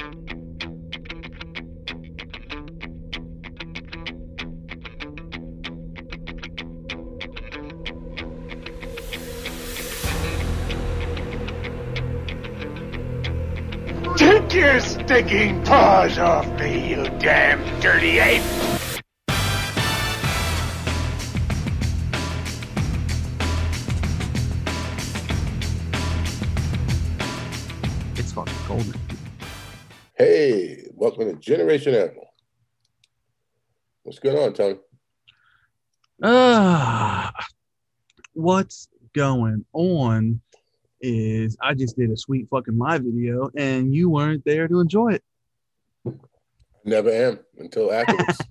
Take your stinking paws off me, you damn dirty ape! Generation Animal. What's going on, Tony? Ah, what's going on is I just did a sweet fucking live video and you weren't there to enjoy it. Never am until afterwards.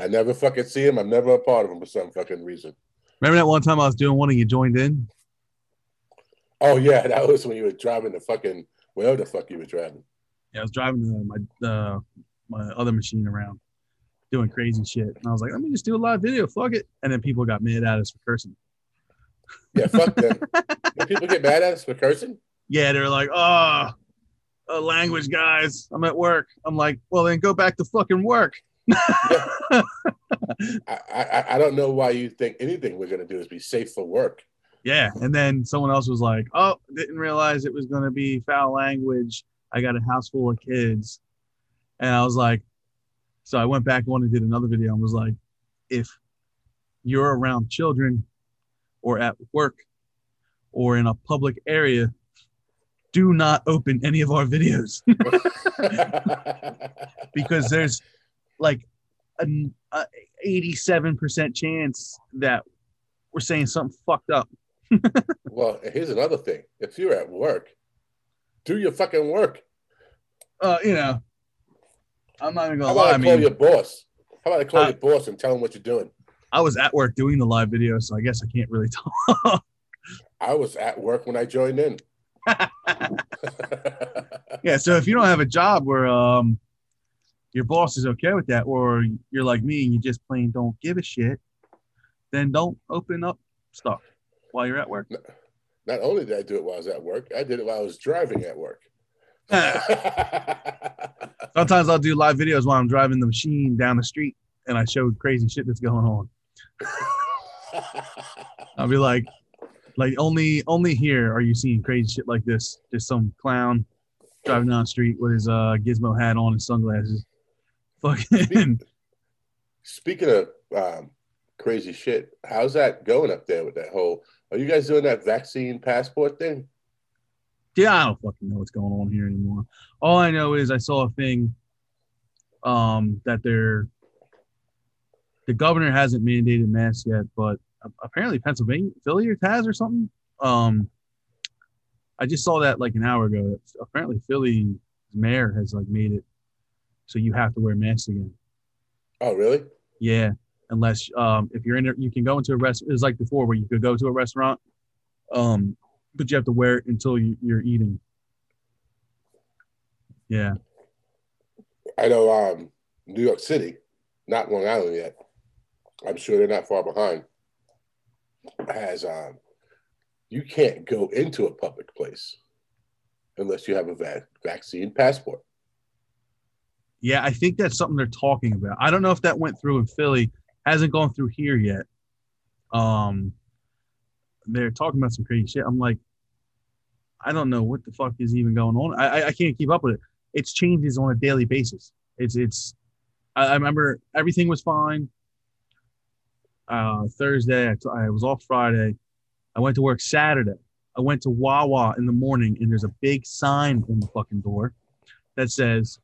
I never fucking see him. I'm never a part of him for some fucking reason. Remember that one time I was doing one and you joined in? Oh yeah, that was when you were driving the fucking whatever the fuck you were driving. Yeah, I was driving uh, my uh, my other machine around doing crazy shit. And I was like, let me just do a live video. Fuck it. And then people got mad at us for cursing. Yeah, fuck them. when people get mad at us for cursing, Yeah, they're like, oh, uh, language guys. I'm at work. I'm like, well, then go back to fucking work. I, I I don't know why you think anything we're gonna do is be safe for work. Yeah. And then someone else was like, oh, didn't realize it was going to be foul language. I got a house full of kids. And I was like, so I went back on and did another video and was like, if you're around children or at work or in a public area, do not open any of our videos because there's like an a 87% chance that we're saying something fucked up. well, here's another thing. If you're at work, do your fucking work. Uh, you know, I'm not even gonna How about lie. I I call mean, your boss? How about I call Uh, your boss and tell him what you're doing? I was at work doing the live video, so I guess I can't really talk. I was at work when I joined in. yeah, so if you don't have a job where um your boss is okay with that, or you're like me and you just plain don't give a shit, then don't open up stuff while you're at work. Not only did I do it while I was at work, I did it while I was driving at work. Sometimes I'll do live videos while I'm driving the machine down the street and I show crazy shit that's going on. I'll be like, like only only here are you seeing crazy shit like this. Just some clown driving down the street with his uh gizmo hat on and sunglasses. Fucking Speaking of um, crazy shit, how's that going up there with that whole? Are you guys doing that vaccine passport thing? yeah, I don't fucking know what's going on here anymore. All I know is I saw a thing um that they're the governor hasn't mandated masks yet, but apparently Pennsylvania, Philly has or something. Um, I just saw that like an hour ago. Apparently, Philly's mayor has like made it so you have to wear masks again. Oh, really? Yeah, unless um, if you're in there, you can go into a restaurant. It's like before where you could go to a restaurant, um, but you have to wear it until you, you're eating. Yeah, I know um, New York City, not Long Island yet. I'm sure they're not far behind. Has um, you can't go into a public place unless you have a va- vaccine passport. yeah. I think that's something they're talking about. I don't know if that went through in Philly. Hasn't gone through here yet. Um, they're talking about some crazy shit. I'm like, I don't know what the fuck is even going on. I I, can't keep up with it. It's changes on a daily basis. It's it's. I, I remember everything was fine. Uh, Thursday, I, t- I was off Friday. I went to work Saturday. I went to Wawa in the morning, and there's a big sign on the fucking door that says,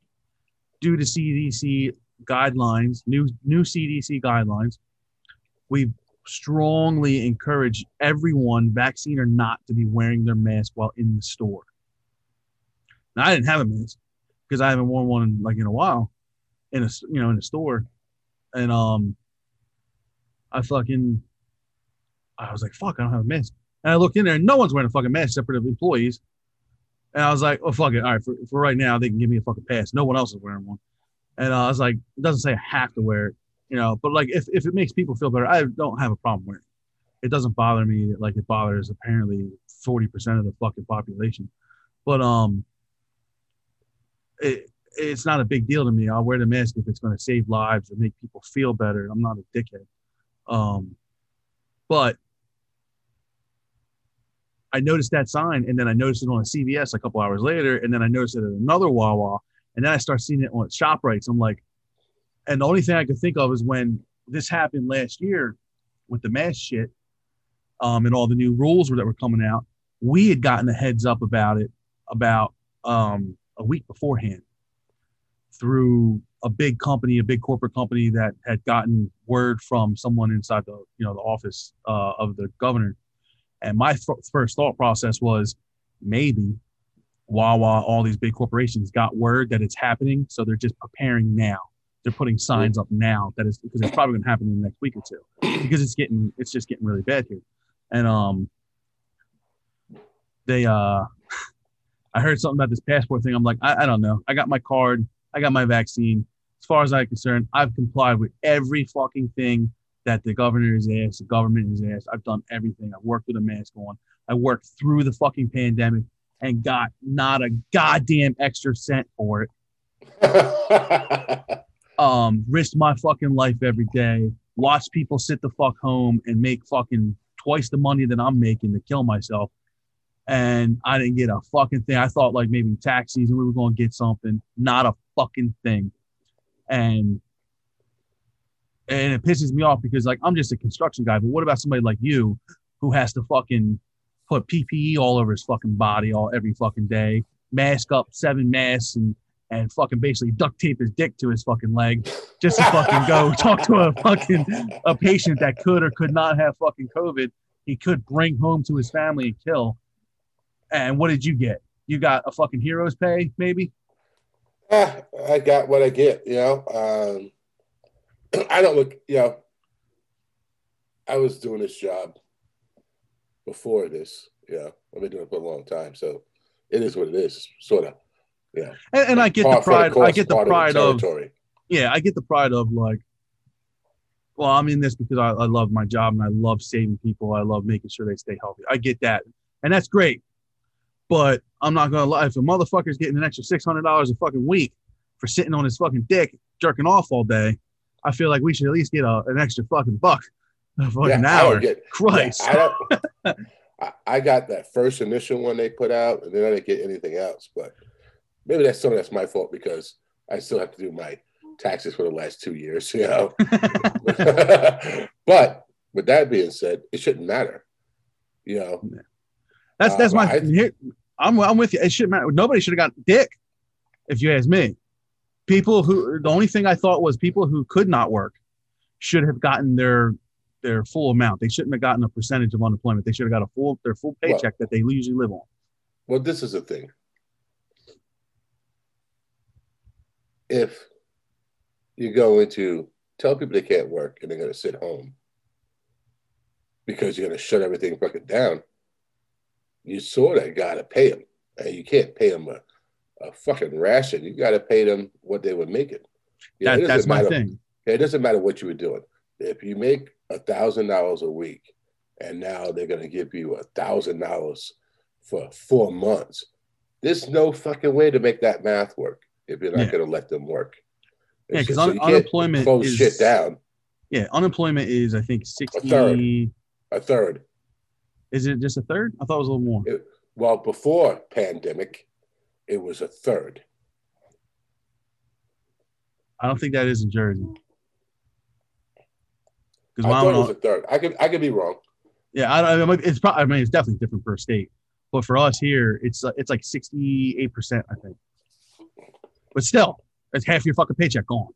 "Due to CDC guidelines, new new CDC guidelines, we strongly encourage everyone, vaccine or not, to be wearing their mask while in the store." Now, I didn't have a mask because I haven't worn one in, like in a while, in a you know in a store, and um, I fucking, I was like, "Fuck, I don't have a mask." And I looked in there, and no one's wearing a fucking mask except for the employees. And I was like, "Oh fuck it, all right, for, for right now, they can give me a fucking pass. No one else is wearing one." And I was like, "It doesn't say I have to wear it, you know." But like, if if it makes people feel better, I don't have a problem wearing it. It doesn't bother me like it bothers apparently forty percent of the fucking population. But um, it, it's not a big deal to me. I'll wear the mask if it's going to save lives or make people feel better. I'm not a dickhead. Um, but I noticed that sign, and then I noticed it on a CVS a couple hours later, and then I noticed it at another Wawa, and then I start seeing it on shop Shoprites. I'm like, and the only thing I could think of is when this happened last year with the mask shit, um, and all the new rules that were coming out. We had gotten a heads up about it about um, a week beforehand through a big company, a big corporate company that had gotten word from someone inside the you know the office uh, of the governor. And my f- first thought process was maybe Wawa, all these big corporations got word that it's happening, so they're just preparing now. They're putting signs up now that is because it's probably going to happen in the next week or two because it's getting it's just getting really bad here. And um, they uh, I heard something about this passport thing. I'm like, I, I don't know. I got my card. I got my vaccine. As far as I'm concerned, I've complied with every fucking thing that the governor has asked, the government has asked. I've done everything. I've worked with a mask on. I worked through the fucking pandemic and got not a goddamn extra cent for it. um, risked my fucking life every day. Watch people sit the fuck home and make fucking twice the money that I'm making to kill myself and I didn't get a fucking thing. I thought like maybe tax season we were going to get something, not a fucking thing. And and it pisses me off because like I'm just a construction guy, but what about somebody like you who has to fucking put PPE all over his fucking body all every fucking day, mask up seven masks and and fucking basically duct tape his dick to his fucking leg just to fucking go talk to a fucking a patient that could or could not have fucking COVID. He could bring home to his family and kill and what did you get? You got a fucking hero's pay, maybe? Ah, I got what I get, you know. Um, I don't look, you know, I was doing this job before this, Yeah, I've been doing it for a long time. So it is what it is, sort of. Yeah. And, and I get the pride. The I get the pride of, the of, yeah, I get the pride of like, well, I'm in this because I, I love my job and I love saving people. I love making sure they stay healthy. I get that. And that's great. But I'm not gonna lie, if a motherfucker's getting an extra six hundred dollars a fucking week for sitting on his fucking dick jerking off all day, I feel like we should at least get a, an extra fucking buck yeah, hour. Get, Christ. I, I, I, got that first initial one they put out, and then I didn't get anything else. But maybe that's some of that's my fault because I still have to do my taxes for the last two years, you know. but with that being said, it shouldn't matter. You know, that's that's uh, my. I, here, I'm I'm with you. It shouldn't matter. Nobody should have got dick, if you ask me. People who the only thing I thought was people who could not work should have gotten their their full amount. They shouldn't have gotten a percentage of unemployment. They should have got a full their full paycheck well, that they usually live on. Well, this is the thing. If you go into tell people they can't work and they're going to sit home because you're going to shut everything fucking down, you sort of got to pay them. And you can't pay them a, a fucking ration. You got to pay them what they were making. You that, that's my thing. It doesn't matter what you were doing. If you make a thousand dollars a week, and now they're going to give you a thousand dollars for four months, there's no fucking way to make that math work if you're not yeah. going to let them work. Yeah, because un- unemployment close is, shit down. Yeah, unemployment is I think sixty. A third. A third. Is it just a third? I thought it was a little more. It, well, before pandemic, it was a third. I don't think that is in Jersey. Because I thought it was a third. I could I could be wrong. Yeah, I don't. It's probably. I mean, it's definitely different per state. But for us here, it's it's like sixty eight percent, I think. But still, it's half your fucking paycheck gone.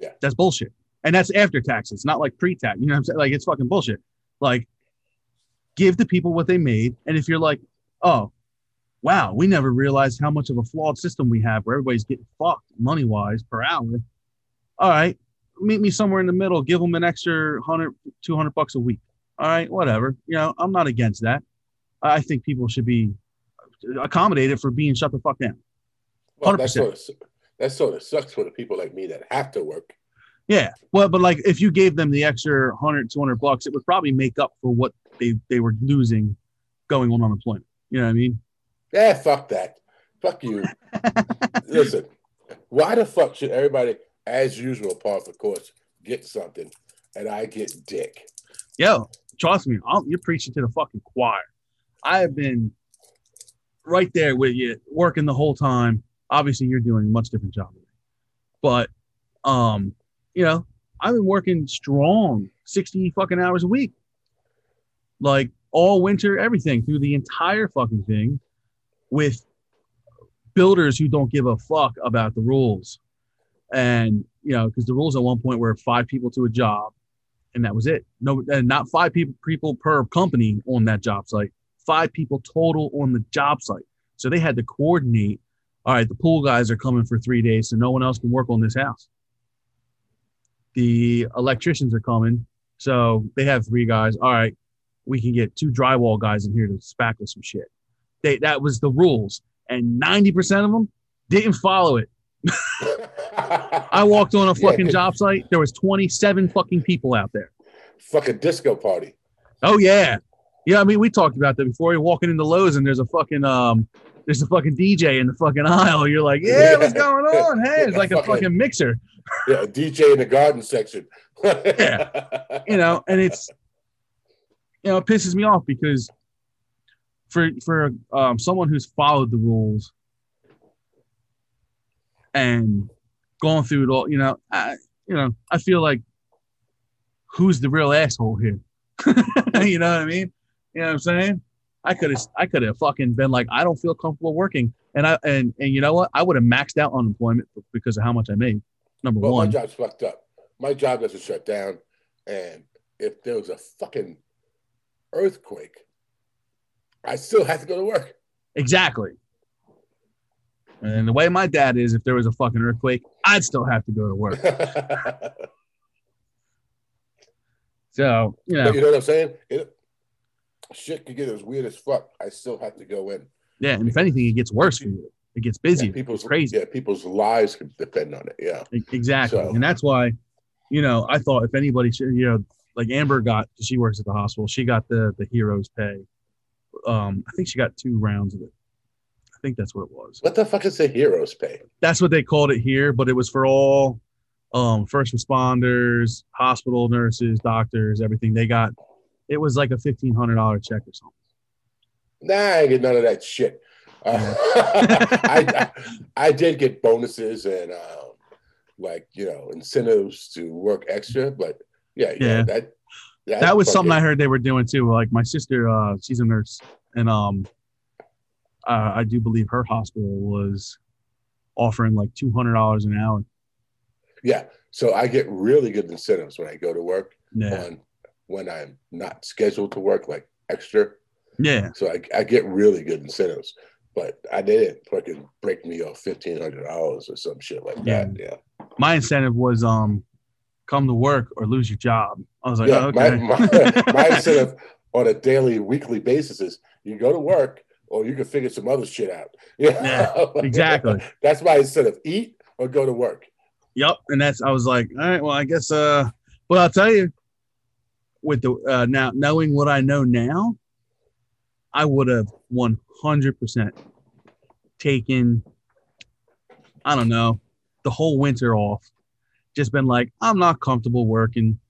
Yeah, that's bullshit. And that's after taxes, not like pre tax. You know what I'm saying? Like it's fucking bullshit. Like give the people what they made. And if you're like, oh, wow, we never realized how much of a flawed system we have where everybody's getting fucked money wise per hour. All right, meet me somewhere in the middle. Give them an extra 100, 200 bucks a week. All right, whatever. You know, I'm not against that. I think people should be accommodated for being shut the fuck down. 100%. Well, that sort, of, that sort of sucks for the people like me that have to work. Yeah. Well, but like if you gave them the extra 100, 200 bucks, it would probably make up for what they they were losing going on unemployment. You know what I mean? Yeah, fuck that. Fuck you. Listen, why the fuck should everybody, as usual, part of course, get something and I get dick? Yo, trust me, I'm, you're preaching to the fucking choir. I have been right there with you, working the whole time. Obviously, you're doing a much different job, but um, you know, I've been working strong, sixty fucking hours a week, like all winter, everything through the entire fucking thing, with builders who don't give a fuck about the rules, and you know, because the rules at one point were five people to a job, and that was it. No, not five people people per company on that job site. Five people total on the job site. So they had to coordinate. All right, the pool guys are coming for three days, so no one else can work on this house. The electricians are coming, so they have three guys. All right, we can get two drywall guys in here to spackle some shit. They that was the rules, and ninety percent of them didn't follow it. I walked on a Yeah, job site. There was 27 fucking people out there. Fucking disco party. Oh yeah, yeah. I mean, we talked about that before. You're walking into Lowe's and there's a fucking um, there's a fucking DJ in the fucking aisle. You're like, yeah, what's going on? Hey, it's like a Fucking- fucking mixer, Yeah, a DJ in the garden section. Yeah. you know. And it's, you know, it pisses me off because for for um, someone who's followed the rules and going through it all, you know, I, you know, I feel like who's the real asshole here? you know what I mean? You know what I'm saying? I could have I could have fucking been like, I don't feel comfortable working. And I and and you know what? I would have maxed out unemployment because of how much I made. Number Well, my job's fucked up. My job doesn't shut down. And if there was a fucking earthquake, I still have to go to work. Exactly. And the way my dad is, if there was a fucking earthquake, I'd still have to go to work. So, you know, But you know what I'm saying? It, shit could get as weird as fuck. I still have to go in. yeah, and if anything, it gets worse for you. It gets busy. Yeah, people's it's crazy. Yeah, people's lives could depend on it. Yeah. Exactly. So- And that's why, you know, I thought if anybody should, you know, like Amber got, she works at the hospital, she got the the heroes pay. Um, I think she got two rounds of it. I think that's what it was. What the fuck is the heroes pay? That's what they called it here, but it was for all um first responders, hospital nurses, doctors, everything. They got it was like a fifteen hundred dollar check or something. Nah, I ain't get none of that shit. Uh, I, I I did get bonuses and um, like you know incentives to work extra, but yeah, yeah, Yeah. that that was something I heard they were doing too. Like my sister, uh, she's a nurse, and um, uh, I do believe her hospital was offering like two hundred dollars an hour. Yeah, so I get really good incentives when I go to work Yeah, on when I'm not scheduled to work, like extra. yeah, So I, I get really good incentives, but I didn't fucking break me off fifteen hundred dollars or some shit like that. Yeah, my incentive was um, come to work or lose your job. I was like, yeah. oh, okay, my, my, my incentive on a daily, weekly basis is you go to work or you can figure some other shit out. Yeah, exactly. That's my incentive: eat or go to work. Yep, and that's I was like, all right, well, I guess. Uh, well, I'll tell you, with the uh, now knowing what I know now, I would have one hundred percent taken. I don't know, the whole winter off. Just been like, I'm not comfortable working.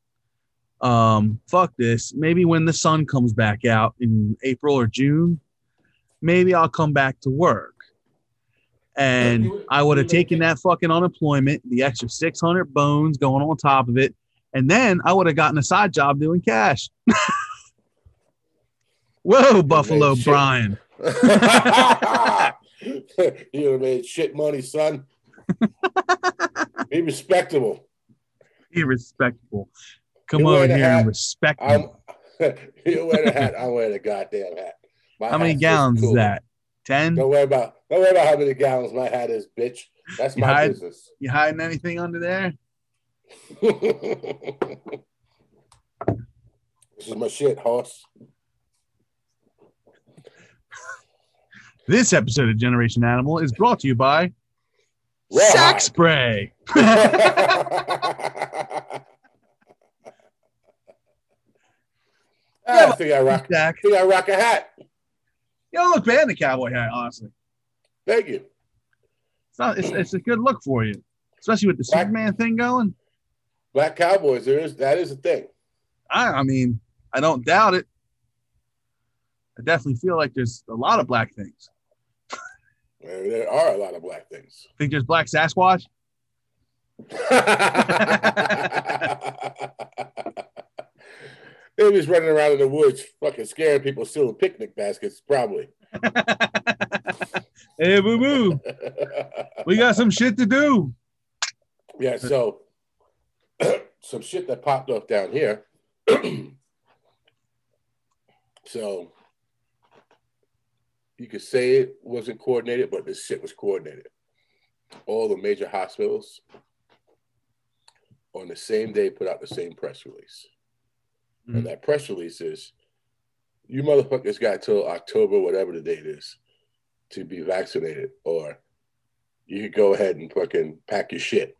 Um, fuck this. Maybe when the sun comes back out in April or June, maybe I'll come back to work. And I would have taken that fucking unemployment, the extra 600 bones going on top of it. And then I would have gotten a side job doing cash. Whoa, Buffalo. Brian. you have made shit money, son. Be respectable. Be respectable. Come You over here hat? and respect. I'm you wear the hat. I'm wearing a goddamn hat. My How many gallons cool. is that? 10? Don't worry about don't worry about how many gallons my hat is, bitch. That's You my hide- business. You hiding anything under there? this is my shit, horse. This episode of Generation Animal is brought to you by Rawhide. Sack Spray. Ah, I think I rock. Sack. I think I rock a hat. You don't look bad in the cowboy hat, honestly. Thank you. not. It's, it's a good look for you, especially with the Black- Superman thing going. Black Cowboys, there is that is a thing. I, I mean, I don't doubt it. I definitely feel like there's a lot of black things. There there are a lot of black things. Think there's black Sasquatch? they was running around in the woods, fucking scaring people, stealing picnic baskets, probably. hey, boo boo, we got some shit to do. yeah, so some shit that popped up down here. so you could say it wasn't coordinated, but this shit was coordinated. All the major hospitals on the same day put out the same press release. Mhm. And that press release is you motherfuckers got till October, whatever the date is, to be vaccinated, or you could go ahead and fucking pack your shit.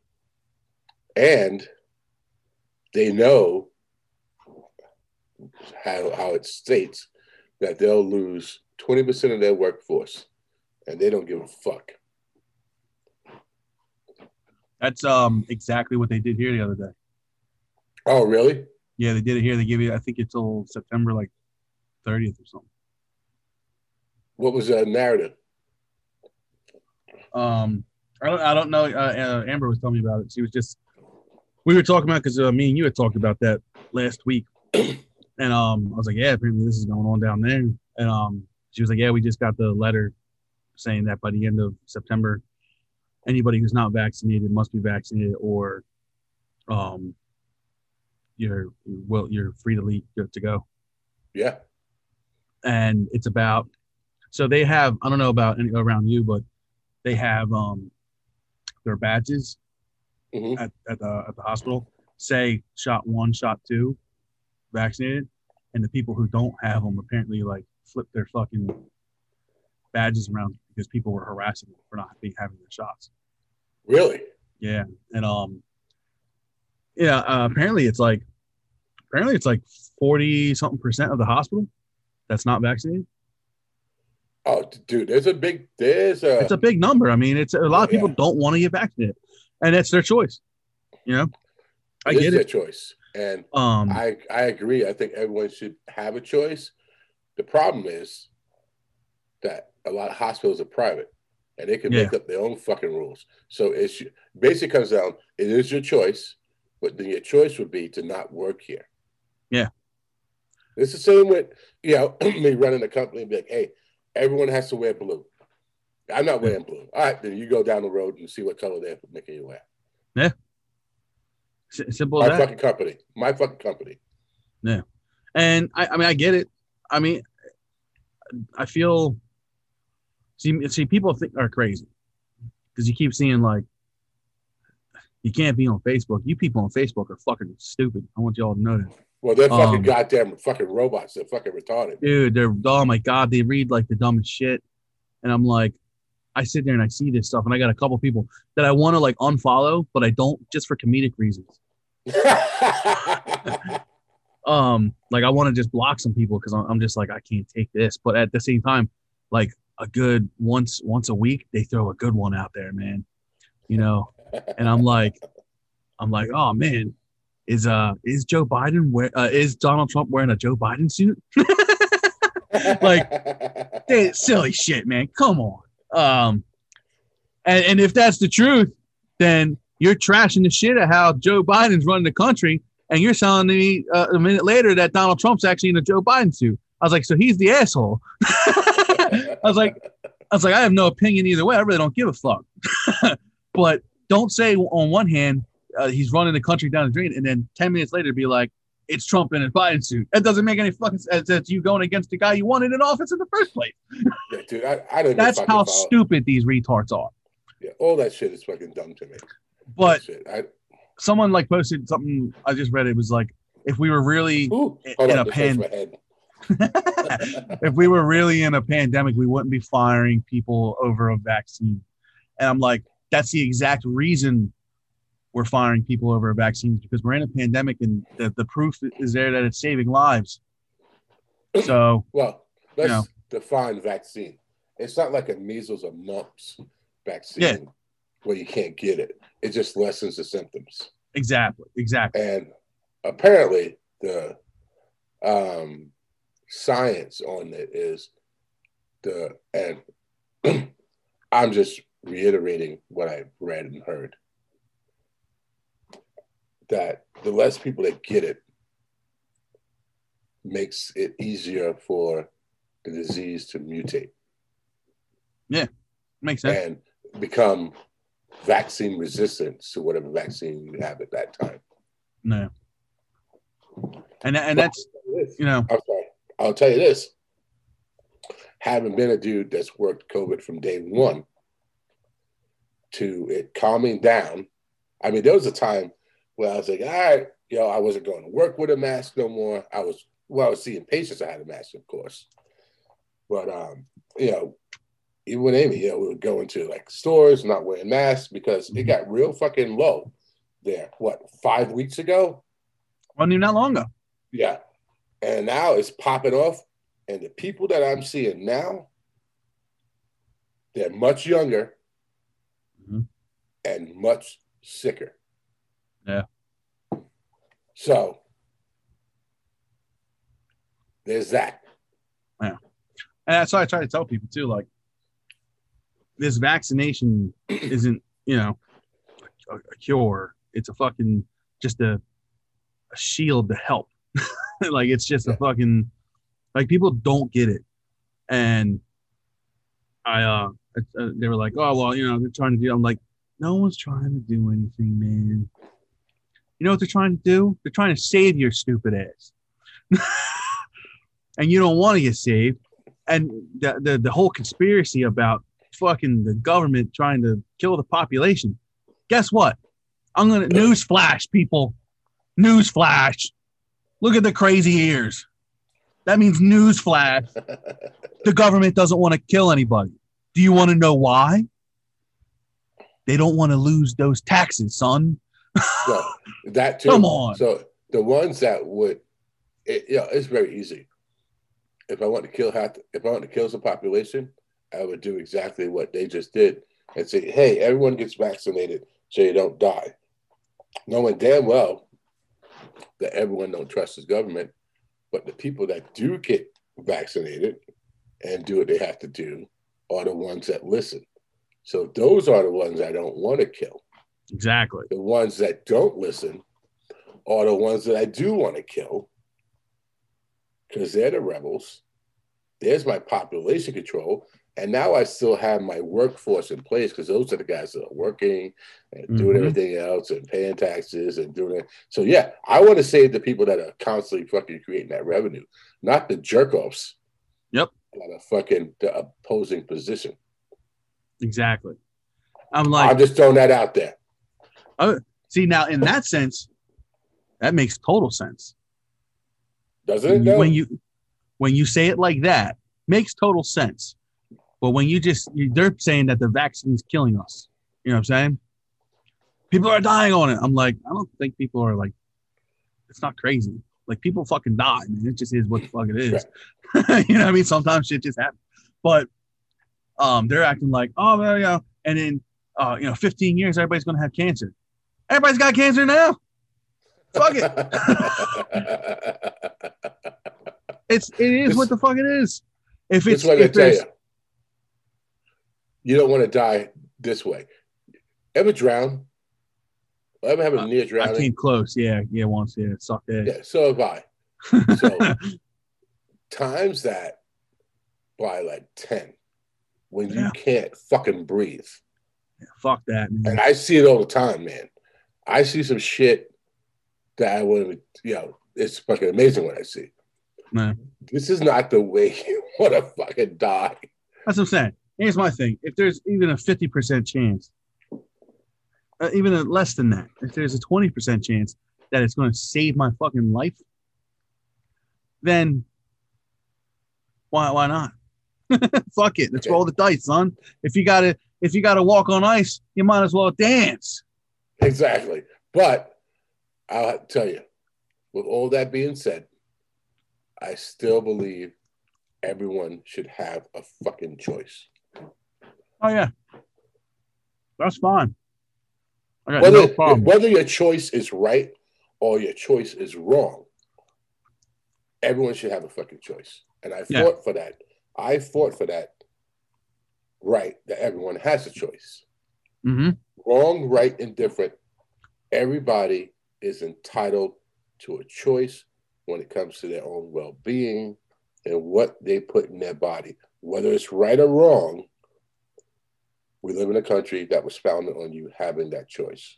And they know how, how it states that they'll lose 20% of their workforce and they don't give a fuck. That's um exactly what they did here the other day. Oh, really? Yeah, they did it here. They give you, I think, until September like 30th or something. What was the narrative? Um, I don't, I don't know. Uh, uh, Amber was telling me about it. She was just, we were talking about because uh, me and you had talked about that last week, and um, I was like, yeah, apparently this is going on down there, and um, she was like, yeah, we just got the letter saying that by the end of September, anybody who's not vaccinated must be vaccinated, or um, you're well, you're free to leave good to go Yeah. and it's about so they have i don't know about any around you but they have um their badges Mhm. at, at the at the hospital say shot one shot two vaccinated and the people who don't have them apparently like flip their fucking badges around because people were harassing them for not being having their shots Really? yeah and um yeah uh, apparently it's like apparently it's like 40 something percent of the hospital that's not vaccinated Oh, dude, there's a big, there's a, it's a big number. I mean, it's a lot of people Yeah. don't want to get vaccinated, and that's their choice. You know, I it get their it. choice. And Um, I, I agree. I think everyone should have a choice. The problem is that a lot of hospitals are private and they can make up their own fucking rules. So it's basically comes down, it is your choice, but then your choice would be to not work here. Yeah. It's the same with, you know, me running a company and be like, hey, everyone has to wear blue. I'm not wearing blue. All right, then you go down the road and see what color they're making you wear. s- simple My as that. fucking company. My fucking company. Yeah. And I, I mean, I get it. I mean, I feel. See, see, people think are crazy because you keep seeing like, you can't be on Facebook. You people on Facebook are fucking stupid. I want y'all to know that. Well, they're fucking Um, goddamn fucking robots. They're fucking retarded. dude, they're oh my god, they read like the dumbest shit, and I'm like, I sit there and I see this stuff, and I got a couple people that I want to like unfollow, but I don't just for comedic reasons. Um, like I want to just block some people because I'm, I'm just like I can't take this, but at the same time, like a good once once a week they throw a good one out there, man. You know, and I'm like, I'm like, oh man, is uh is Joe Biden wear uh, is Donald Trump wearing a Joe Biden suit? like, Hey, silly shit, man. Come on. Um, and, and if that's the truth, then you're trashing the shit of how Joe Biden's running the country, and you're telling me uh, a minute later that Donald Trump's actually in a Joe Biden suit. I was like, so he's the asshole. I was like, I was like, I have no opinion either way. I really don't give a fuck. but don't say on one hand uh, he's running the country down the drain, and then ten minutes later be like, it's Trump in a Biden suit. That doesn't make any fucking sense. That's you going against the guy you wanted in office in the first place. Yeah, dude, I, I don't. That's how follow- stupid these retards are. Yeah, all that shit is fucking dumb to me. But. I, someone like posted something. I just read it was like, if we were really, ooh, In- in a this hurts pan- my head. if we were really in a pandemic, we wouldn't be firing people over a vaccine. And I'm like, that's the exact reason we're firing people over vaccines because we're in a pandemic and the, the proof is there that it's saving lives. So Well, let's know. define vaccine. It's not like a measles or mumps vaccine. Yeah. where you can't get it. It just lessens the symptoms. Exactly. Exactly. And apparently, the um, science on it is the, and I'm just reiterating what I've read and heard that the less people that get it makes it easier for the disease to mutate Yeah, Makes sense. and become vaccine resistant to whatever vaccine you have at that time. no. And and that's you know I'm sorry. I'll tell you this. Having been a dude that's worked COVID from day one to it calming down, I mean, there was a time where I was like, all right, you know, I wasn't going to work with a mask no more. I was, well, I was seeing patients, I had a mask, of course. But, um, you know, even with Amy, you know, we would go into like stores, not wearing masks because it got real fucking low there. What, five weeks ago? wasn't even that long ago. Yeah. And now it's popping off. And the people that I'm seeing now, they're much younger Mhm. and much sicker. Yeah. So there's that. Yeah. And that's why I try to tell people too, like this vaccination isn't, you know, a, a cure. It's a fucking just a a shield to help. like it's just a fucking like people don't get it. And I uh uh, they were like, oh well, you know, they're trying to do. I'm like, no one's trying to do anything, man. You know what they're trying to do? They're trying to save your stupid ass. and you don't want to get saved. And the, the the whole conspiracy about fucking the government trying to kill the population. Guess what? I'm gonna news flash, people. News flash. Look at the crazy ears. That means news flash. The government doesn't want to kill anybody. Do you want to know why? They don't want to lose those taxes, son. So that too. Come on. So the ones that would, it, yeah, it's very easy. If I want to kill half, if I want to kill some population, I would do exactly what they just did and say, "Hey, everyone gets vaccinated so you don't die," knowing damn well that everyone don't trust his government, but the people that do get vaccinated and do what they have to do are the ones that listen. So those are the ones I don't want to kill Exactly. the ones that don't listen are the ones that I do want to kill because they're the rebels. There's my population control. And now I still have my workforce in place because those are the guys that are working and doing Mhm. everything else and paying taxes and doing it. So, yeah, I want to save the people that are constantly fucking creating that revenue, not the jerk offs. Yep. That are fucking the opposing position. Exactly. I'm like, I'm just throwing that out there. See now in that sense, that makes total sense. Doesn't it? when you, though? when you when you say it like that makes total sense. But when you just you, they're saying that the vaccine's killing us. You know what i'm saying? People are dying on it. I'm like i don't think people are like it's not crazy. Like people fucking die man. It just is what the fuck it is. You know what i mean? Sometimes shit just happens. But um they're acting like oh well yeah and in uh you know 15 years everybody's gonna have cancer everybody's got cancer now fuck it it's it is what the fuck it is if it's what I tell you. You don't want to die this way. Ever drown? Ever have a near I drowning? came close. Yeah, yeah, once. Yeah, it sucked ass. Yeah, so have I. So times that by like 10 when you can't fucking breathe. Fuck that, man. And I see it all the time, man. I see some shit that I would, you know, it's fucking amazing what I see. Man. This is not the way you want to fucking die. That's what I'm saying. Here's my thing. If there's even a 50% chance, uh, even a less than that, if there's a 20% chance that it's going to save my fucking life, then why why not? Fuck it. Let's roll the dice, son. If you gotta if you gotta walk on ice, you might as well dance. Exactly. But I'll tell you, with all that being said, I still believe everyone should have a fucking choice. Oh yeah. That's fine. Whether, no whether your choice is right or your choice is wrong, everyone should have a fucking choice. And I Yeah. fought for that. I fought for that right that everyone has a choice. hmm Wrong, right, and different. Everybody is entitled to a choice when it comes to their own well being and what they put in their body. Whether it's right or wrong, we live in a country that was founded on you having that choice.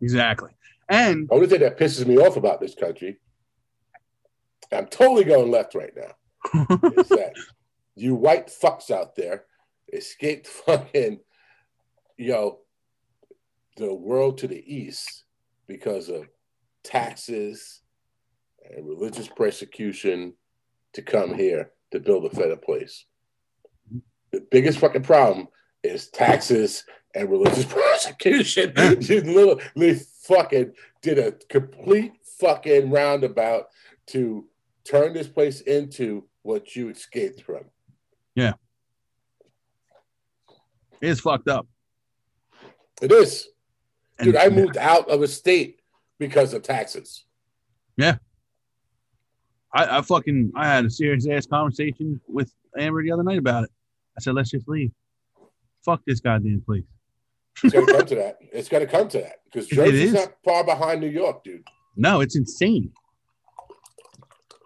Exactly. And The only thing that pisses me off about this country, I'm totally going left right now, is that you white fucks out there escaped fucking, you know, the world to the east because of taxes and religious persecution to come here to build a better place. The biggest fucking problem is taxes and religious persecution. you literally fucking did a complete fucking roundabout to turn this place into what you escaped from. Yeah. It's fucked up. It is. And Dude, I moved out of a state because of taxes. I, I fucking I had a serious ass conversation with Amber the other night about it. I said, let's just leave. Fuck this goddamn place. It's gonna come to that. It's gonna come to that because Jersey's is. not far behind New York, dude. No, it's insane.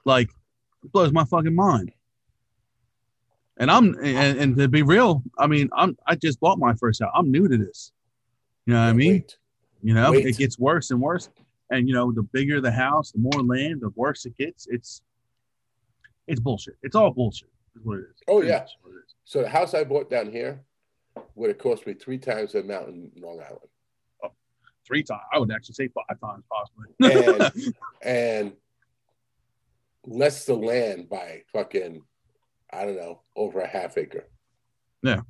Like, it blows my fucking mind. And I'm and, and to be real, I mean, I'm I just bought my first house. I'm new to this. You know what I mean? Wait. You know, Wait. it gets worse and worse. And you know, the bigger the house, the more land, the worse it gets. It's it's bullshit. It's all bullshit. Is what it is. Oh, yeah. much it is. So the house I bought down here would have cost me three times the amount in Long Island. Oh, three times. I would actually say five times possibly. And and less the land by fucking I don't know, over a half acre. Yeah.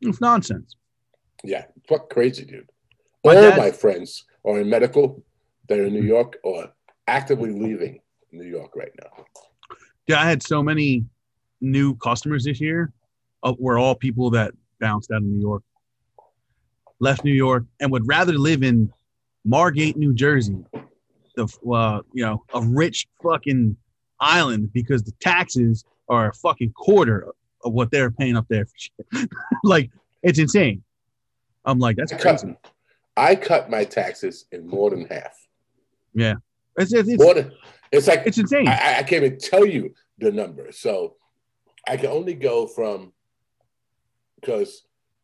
It's nonsense. Yeah, fuck crazy, dude. My All dad- my friends are in medical. They're in New York or actively leaving New York right now. Yeah, I had so many new customers this year. Uh, were all people that bounced out of New York, left New York, and would rather live in Margate, New Jersey, the uh, you know a rich fucking island because the taxes are a fucking quarter of what they're paying up there. For shit. like it's insane. I'm like that's I cut, crazy. I cut my taxes in more than half. It's it's, it's, More than it's like it's insane. I, I- can't even tell you the number. So I can only go from because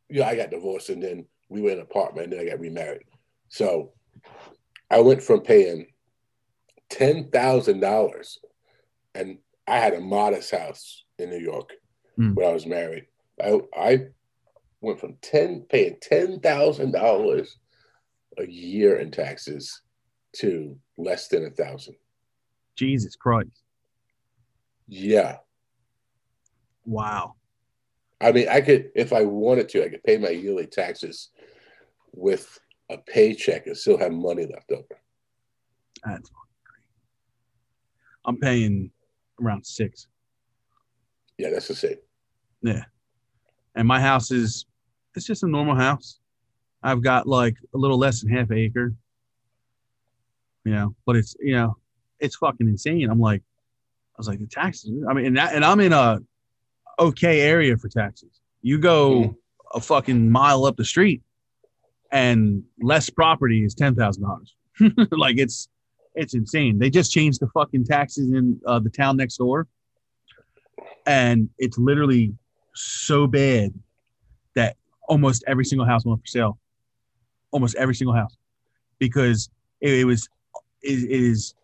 you know I got divorced and then we were in an apartment and then I got remarried. So I went from paying ten thousand dollars, and I had a modest house in New York Hmm. when I was married. I I went from ten paying ten thousand dollars a year in taxes to less than a thousand. Jesus Christ! Yeah. Wow. I mean, I could, if I wanted to, I could pay my yearly taxes with a paycheck and still have money left over. That's great. I'm paying around six. Yeah, that's the same. Yeah. And my house is it's just a normal house. I've got like a little less than half an acre. You know, but it's you know, it's fucking insane. I'm like, I was like, the taxes. I mean, and, that, and I'm in a okay area for taxes. You go Mhm. a fucking mile up the street, and less property is ten thousand dollars. like it's it's insane. They just changed the fucking taxes in uh, the town next door, and it's literally so bad that almost every single house went for sale. Almost every single house, because it, it was it, it is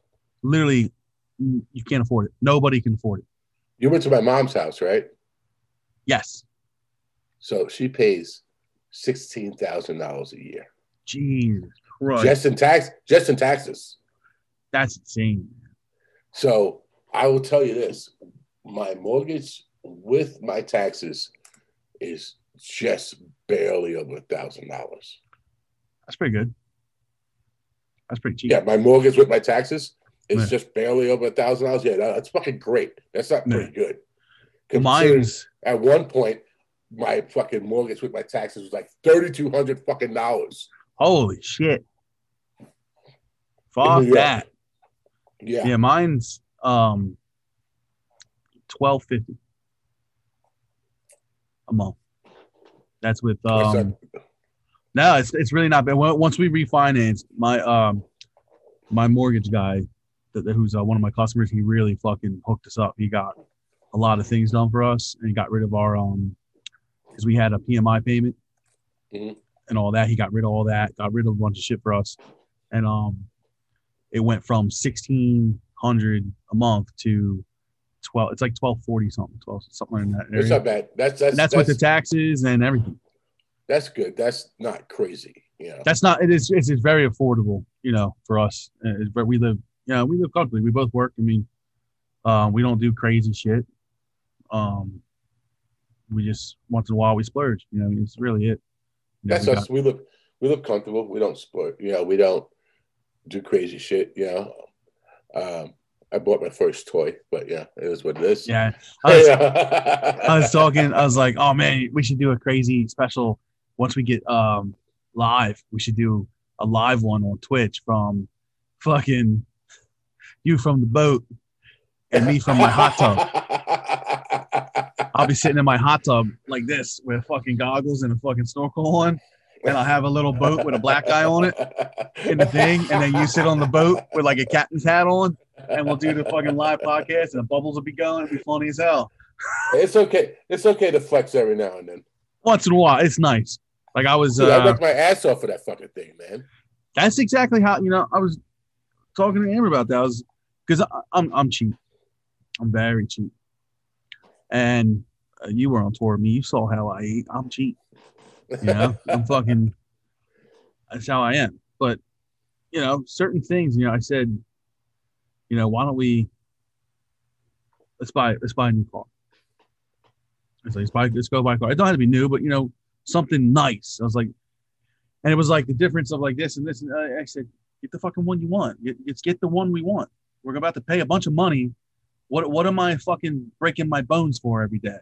literally you can't afford it. Nobody can afford it. You went to my mom's house, right? Yes, So she pays sixteen thousand dollars a year Jesus Christ, just in tax, just in taxes. that's insane. So I will tell you this: my mortgage with my taxes is just barely over a thousand dollars. That's pretty good. That's pretty cheap. Yeah, my mortgage with my taxes is Yeah. just barely over a thousand dollars. Yeah, that's fucking great. That's not pretty good. Mine's at one point my fucking mortgage with my taxes was like thirty two hundred fucking dollars. Holy shit. Fuck that. Yeah. Yeah, mine's um twelve fifty a month. That's with um no, it's it's really not bad. Once we refinance, my um my mortgage guy, that, who's uh, one of my customers, he really fucking hooked us up. He got a lot of things done for us, and he got rid of our um because we had a PMI payment Mhm. and all that. He got rid of all that, got rid of a bunch of shit for us, and um it went from sixteen hundred a month to twelve. It's like twelve forty something, twelve something in that It's not bad. That's that's And that's, with the taxes and everything. that's good. That's not crazy. You know. That's not. It is. It's, it's very affordable, you know, for us. Uh, but we live. You know, we live comfortably. We both work. I mean, um, we don't do crazy shit. Um, we just once in a while we splurge. You know, it's really it. You know, That's we us. We look we look comfortable. We don't sport. You know, we don't do crazy shit. You know. Um, I bought my first toy, but yeah, it is what it is. Yeah, I was, I I was talking. I was like, oh man, we should do a crazy special once we get um live. We should do a live one on Twitch from fucking you from the boat and me from my hot tub. I'll be sitting in my hot tub like this with fucking goggles and a fucking snorkel on, and I'll have a little boat with a black guy on it in the thing, and then you sit on the boat with like a captain's hat on, and we'll do the fucking live podcast, and the bubbles will be going. It'll be funny as hell. It's okay. It's okay to flex every now and then. Once in a while, it's nice. Like I was, Dude, I uh, worked my ass off for that fucking thing, man. that's exactly how you know. I was talking to Amber about that. I was because I'm I'm cheap. I'm very cheap, and uh, you were on tour with me. You saw how I eat. I'm cheap. You know, I'm fucking. That's how I am. But you know, certain things. You know, I said, you know, why don't we? Let's buy. Let's buy a new car. I was like, let's buy. Let's go buy a car. It don't have to be new, but you know, something nice. I was like, and it was like the difference of like this and this. And I, I said, get the fucking one you want. Get, it's get the one we want. We're about to pay a bunch of money. What what am I fucking breaking my bones for every day?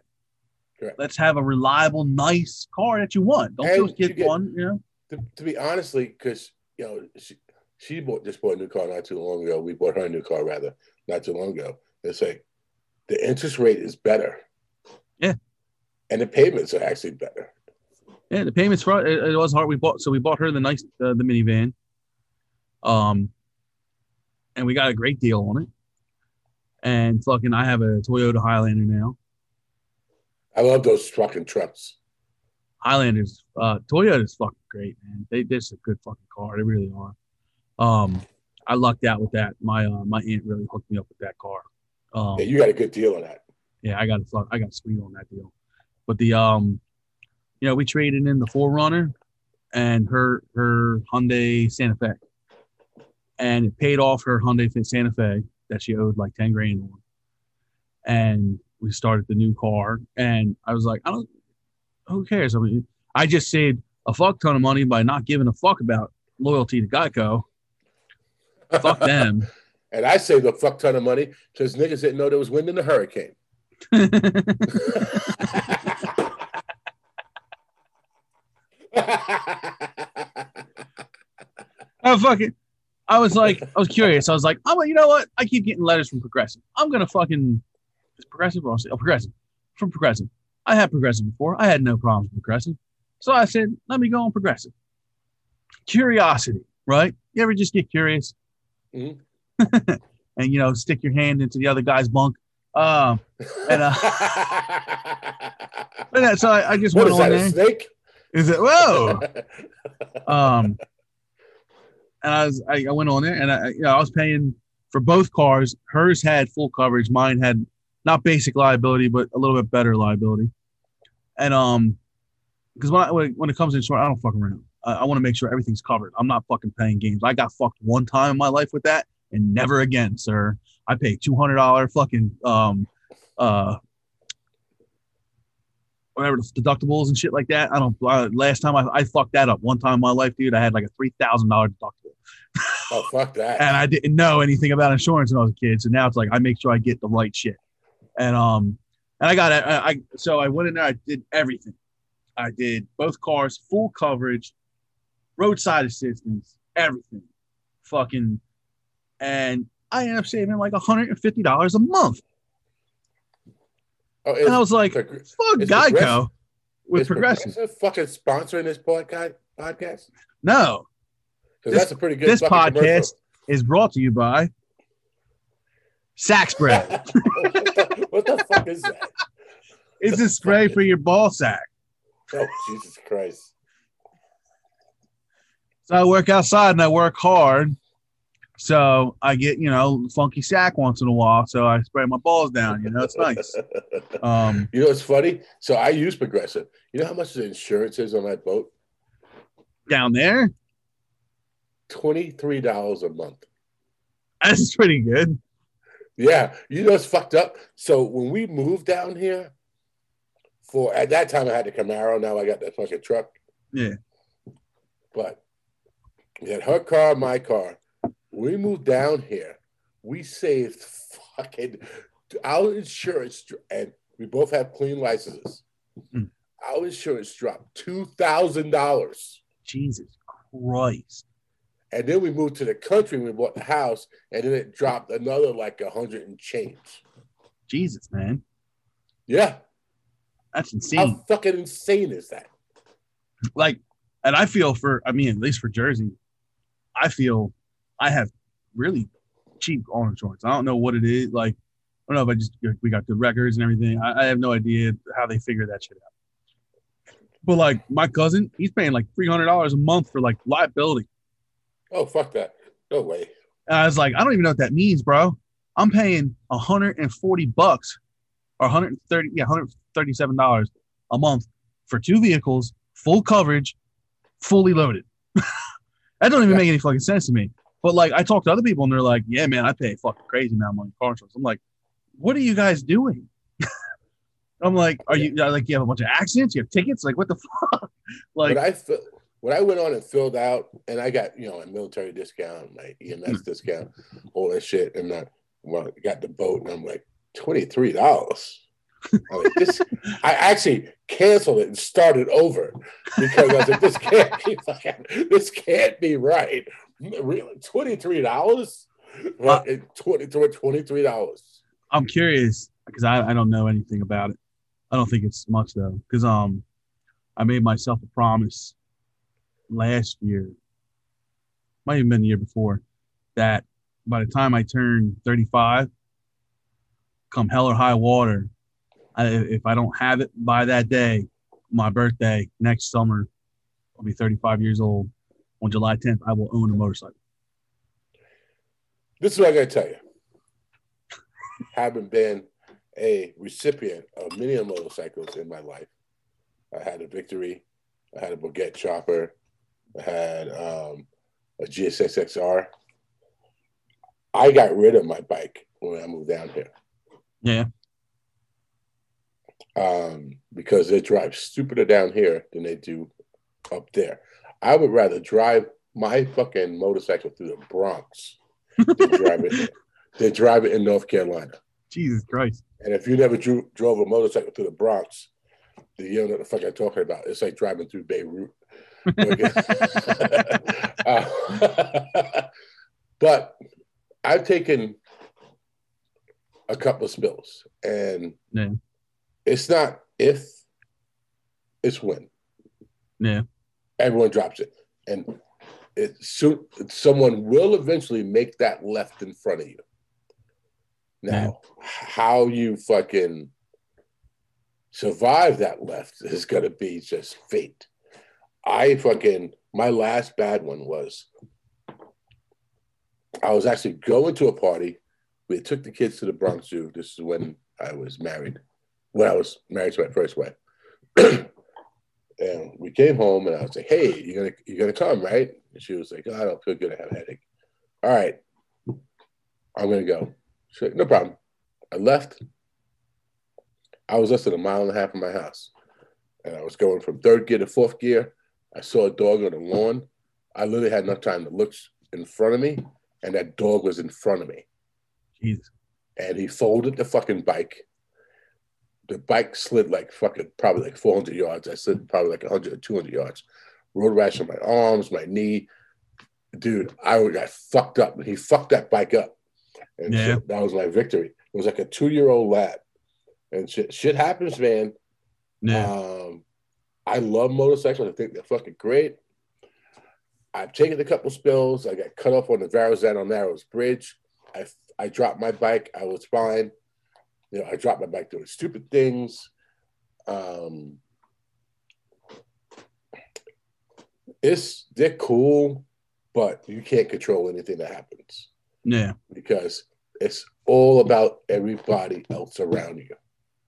Correct. Let's have a reliable, nice car that you want. Don't And just get, get- one. You know. to, to be honestly, because you know she, she bought just bought a new car not too long ago. We bought her a new car rather not too long ago. It's like the interest rate is better. Yeah. and the payments are actually better. Yeah, the payments for it, it was hard. We bought so we bought her the nice uh, the minivan. Um, and we got a great deal on it. And fucking, I have a Toyota Highlander now. I love those fucking trucks. Highlanders, uh, Toyota's fucking great, man. They this is a good fucking car. They really are. Um, I lucked out with that. My uh, my aunt really hooked me up with that car. Um, Yeah, you got a good deal on that. yeah, I got a fuck, I got sweet on that deal. But the um, you know, we traded in the 4Runner and her her Hyundai Santa Fe, and it paid off her Hyundai Santa Fe that she owed like ten grand on. And we started the new car, and I was like, I don't, who cares? I mean, I just saved a fuck ton of money by not giving a fuck about loyalty to Geico. Fuck them. and I saved a fuck ton of money because niggas didn't know there was wind in the hurricane. I fucking, I was like, I was curious. I was like, I'm, you know what? I keep getting letters from Progressive. I'm gonna fucking, it's Progressive or oh, Progressive, from Progressive. I had Progressive before. I had no problems with Progressive, so I said, let me go on Progressive. Curiosity, right? You ever just get curious, Mhm. and you know, stick your hand into the other guy's bunk. Um, and uh, that- so I, I just what went is on that, there. a snake? Is it whoa? um, and I was I, I went on there and I you know I was paying for both cars. Hers had full coverage. Mine had not basic liability, but a little bit better liability. And um, because when I, when it comes to insurance, I don't fuck around. I, I want to make sure everything's covered. I'm not fucking playing games. I got fucked one time in my life with that, and never again, sir. I paid two hundred dollar fucking um uh whatever deductibles and shit like that. I don't. Uh, last time I, I fucked that up one time in my life, dude. I had like a three thousand dollar deductible, oh fuck that. and I didn't know anything about insurance when I was a kid. So now it's like I make sure I get the right shit. And um, And I got it. I, I so I went in there. I did everything. I did both cars, full coverage, roadside assistance, everything, fucking, and I ended up saving like hundred and fifty dollars a month. Oh, And I was like, "Fuck Geico Progressive- with is Progressive." fucking sponsoring this podcast? Podcast? No, Because that's a pretty good. this fucking commercial. podcast is brought to you by Sack Spray. what, the, what the fuck is that? It's a spray for your ball sack. Oh Jesus Christ! So I work outside and I work hard. So I get, you know, funky sack once in a while. So I spray my balls down. You know, it's nice. Um, You know it's funny? So I use Progressive. You know how much the insurance is on that boat? down there, Twenty three dollars a month. that's pretty good. Yeah, you know it's fucked up. So when we moved down here, for at that time I had the Camaro. Now I got that fucking truck. Yeah. But we had her car, my car. We moved down here, we saved fucking our insurance, and we both have clean licenses. Hmm. Our insurance dropped two thousand dollars. Jesus Christ. And then we moved to the country we bought the house, and then it dropped another like a hundred and change. Jesus, man. Yeah. That's insane. How fucking insane is that? Like, and I feel for, I mean, at least for Jersey, I feel I have really cheap auto insurance. I don't know what it is. Like, I don't know if I just, we got good records and everything. I, I have no idea how they figure that shit out. But like my cousin, he's paying like $300 a month for like liability. Oh, fuck that. No way. And I was like, I don't even know what that means, bro. I'm paying 140 bucks or 130, yeah, 137 dollars a month for two vehicles, full coverage, fully loaded. that don't even Yeah. make any fucking sense to me. But like, I talk to other people and they're like, "Yeah, man, I pay fucking crazy amount of money for car insurance." I'm like, "What are you guys doing?" I'm like, "Are you like you have a bunch of accidents? You have tickets? Like, what the fuck?" like, when I fi- when I went on and filled out, and I got you know a military discount, my EMS discount, all that shit, and I well, got the boat, and I'm like twenty three dollars. Like, this, I actually canceled it and started over because I was like, "This can't be, fucking- this can't be right." Really, twenty three dollars? Uh, Twenty twenty three dollars. I'm curious because I, I don't know anything about it. I don't think it's much though, because um, I made myself a promise last year, might have been the year before, that by the time I turn 35, come hell or high water, I, if I don't have it by that day, my birthday next summer, I'll be 35 years old. On July 10th, I will own a motorcycle. This is what I gotta tell you. Having been a recipient of many motorcycles in my life, I had a Victory, I had a Bourget Chopper, I had um, a GSX-R. I got rid of my bike when I moved down here Yeah, um, because they drive stupider down here than they do up there. I would rather drive my fucking motorcycle through the Bronx than drive it than drive it in North Carolina. Jesus Christ. And if you never drew, drove a motorcycle through the Bronx, then you don't know what the fuck I'm talking about. It's like driving through Beirut. Uh, but I've taken a couple of spills, and Yeah. it's not if, it's when. Yeah. Everyone drops it, and it soon someone will eventually make that left in front of you. Now, how you fucking survive that left is gonna be just fate. I fucking my last bad one was I was actually going to a party. We took the kids to the Bronx Zoo. This is when I was married. When I was married to my first wife. and we came home and I was like, hey, you're gonna you're gonna come, right? And she was like, oh, I don't feel good, I have a headache. All right, I'm gonna go. She's like, no problem. I left. I was less than a mile and a half from my house. And I was going from third gear to fourth gear. I saw a dog on the lawn. I literally had enough time to look in front of me, and that dog was in front of me. Jesus. And he folded the fucking bike, the bike slid like fucking probably like 400 yards. I slid probably like 100 or 200 yards. Road rash on my arms, my knee. Dude, I got fucked up. He fucked that bike up. And Yeah. shit, that was my victory. It was like a two year old lad. And shit, shit happens, man. Yeah. Um, I love motorcycles. I think they're fucking great. I've taken a couple spills. I got cut off on the Verrazano Narrows Bridge. I I dropped my bike. I was fine. You know, I dropped my bike doing stupid things. Um, it's they're cool, but you can't control anything that happens yeah. because it's all about everybody else around you.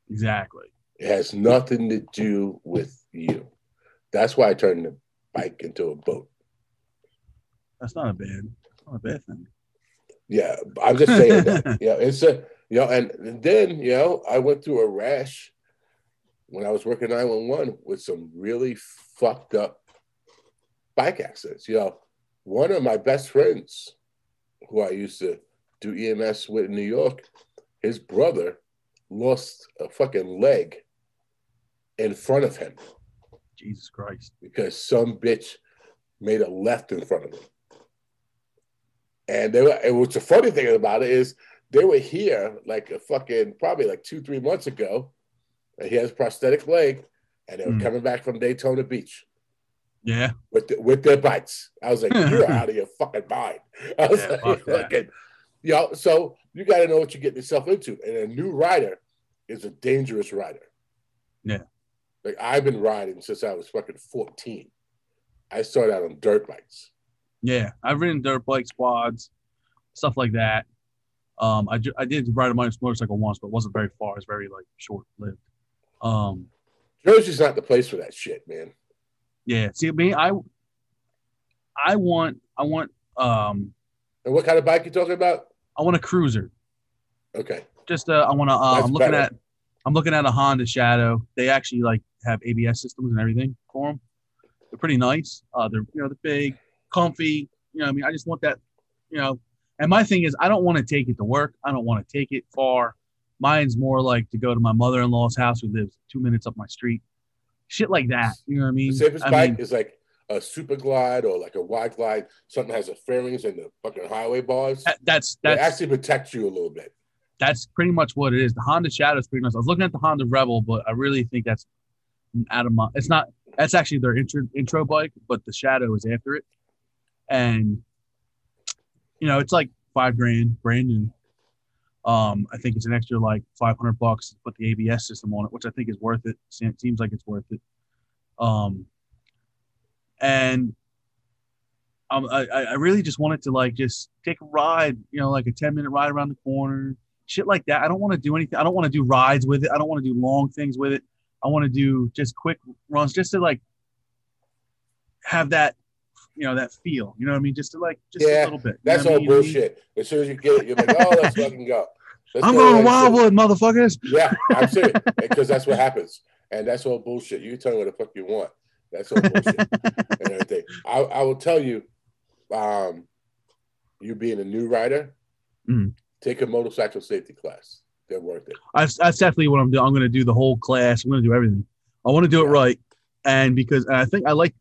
Exactly. It has nothing to do with you. That's why I turned the bike into a boat. That's not a bad. Not a bad thing. Yeah, I'm just saying that. Yeah, it's a you know, and, and then you know, I went through a rash when I was working 911 with some really fucked up bike accidents. You know, one of my best friends, who I used to do EMS with in New York, his brother lost a fucking leg in front of him Jesus Christ. because some bitch made a left in front of him. And they were, and what's the funny thing about it is they were here like a fucking probably like two, three months ago. And he has a prosthetic leg, and they were Hmm. coming back from Daytona Beach Yeah. with the, with their bikes. I was like, you're out of your fucking mind. I was Yeah, like, fucking, you know, so you got to know what you're getting yourself into. And a new rider is a dangerous rider. Yeah. Like I've been riding since I was fucking 14. I started out on dirt bikes. Yeah. I've ridden dirt bike squads, stuff like that. Um, I, ju- I did ride a motorcycle once, but it wasn't very far. It was very like short lived. Um, Jersey's not the place for that shit, man. yeah. See, me, I, I want, I want, um, And what kind of bike you talking about? I want a cruiser. Okay. Just, uh, I want to. Uh, I'm looking better. at, I'm looking at a Honda Shadow. They actually like have ABS systems and everything for them. They're pretty nice. Uh, they're you know they're big, comfy. You know, I mean, I just want that. You know, and my thing is, I don't want to take it to work. I don't want to take it far. Mine's more like to go to my mother-in-law's house who lives two minutes up my street. Shit like that. You know what I mean? The safest I bike mean, is like a super glide or like a wide glide. Something that has the fairings and the fucking highway bars. that- that's that's actually protects you a little bit. that's pretty much what it is. The Honda Shadow is pretty nice. I was looking at the Honda Rebel, but I really think that's my. It's not. That's actually their intro intro bike, but the Shadow is after it, and you know it's like five grand, brand new. Um, I think it's an extra like five hundred bucks to put the ABS system on it, which I think is worth it. Se- Seems like it's worth it. Um, and um, I, I I really just wanted to like just take a ride, you know, like a 10 minute ride around the corner, shit like that. I don't want to do anything. I don't want to do rides with it. I don't want to do long things with it. I want to do just quick runs just to like have that, you know, that feel, you know what I mean? Just to like, just Yeah, a little bit. That's all I mean? bullshit. As soon as you get it, you're like, oh, let's fucking go. Let's I'm go, going to let's do it. Wildwood, motherfuckers. Yeah, I'm serious. Because that's what happens. And that's all bullshit. You tell me what the fuck you want. That's all bullshit and everything. I, I will tell you, um, you being a new rider, Mm. take a motorcycle safety class. They're worth it. That's, that's definitely what I'm doing. I'm going to do the whole class. I'm going to do everything. I want to do it right. And because and I think I like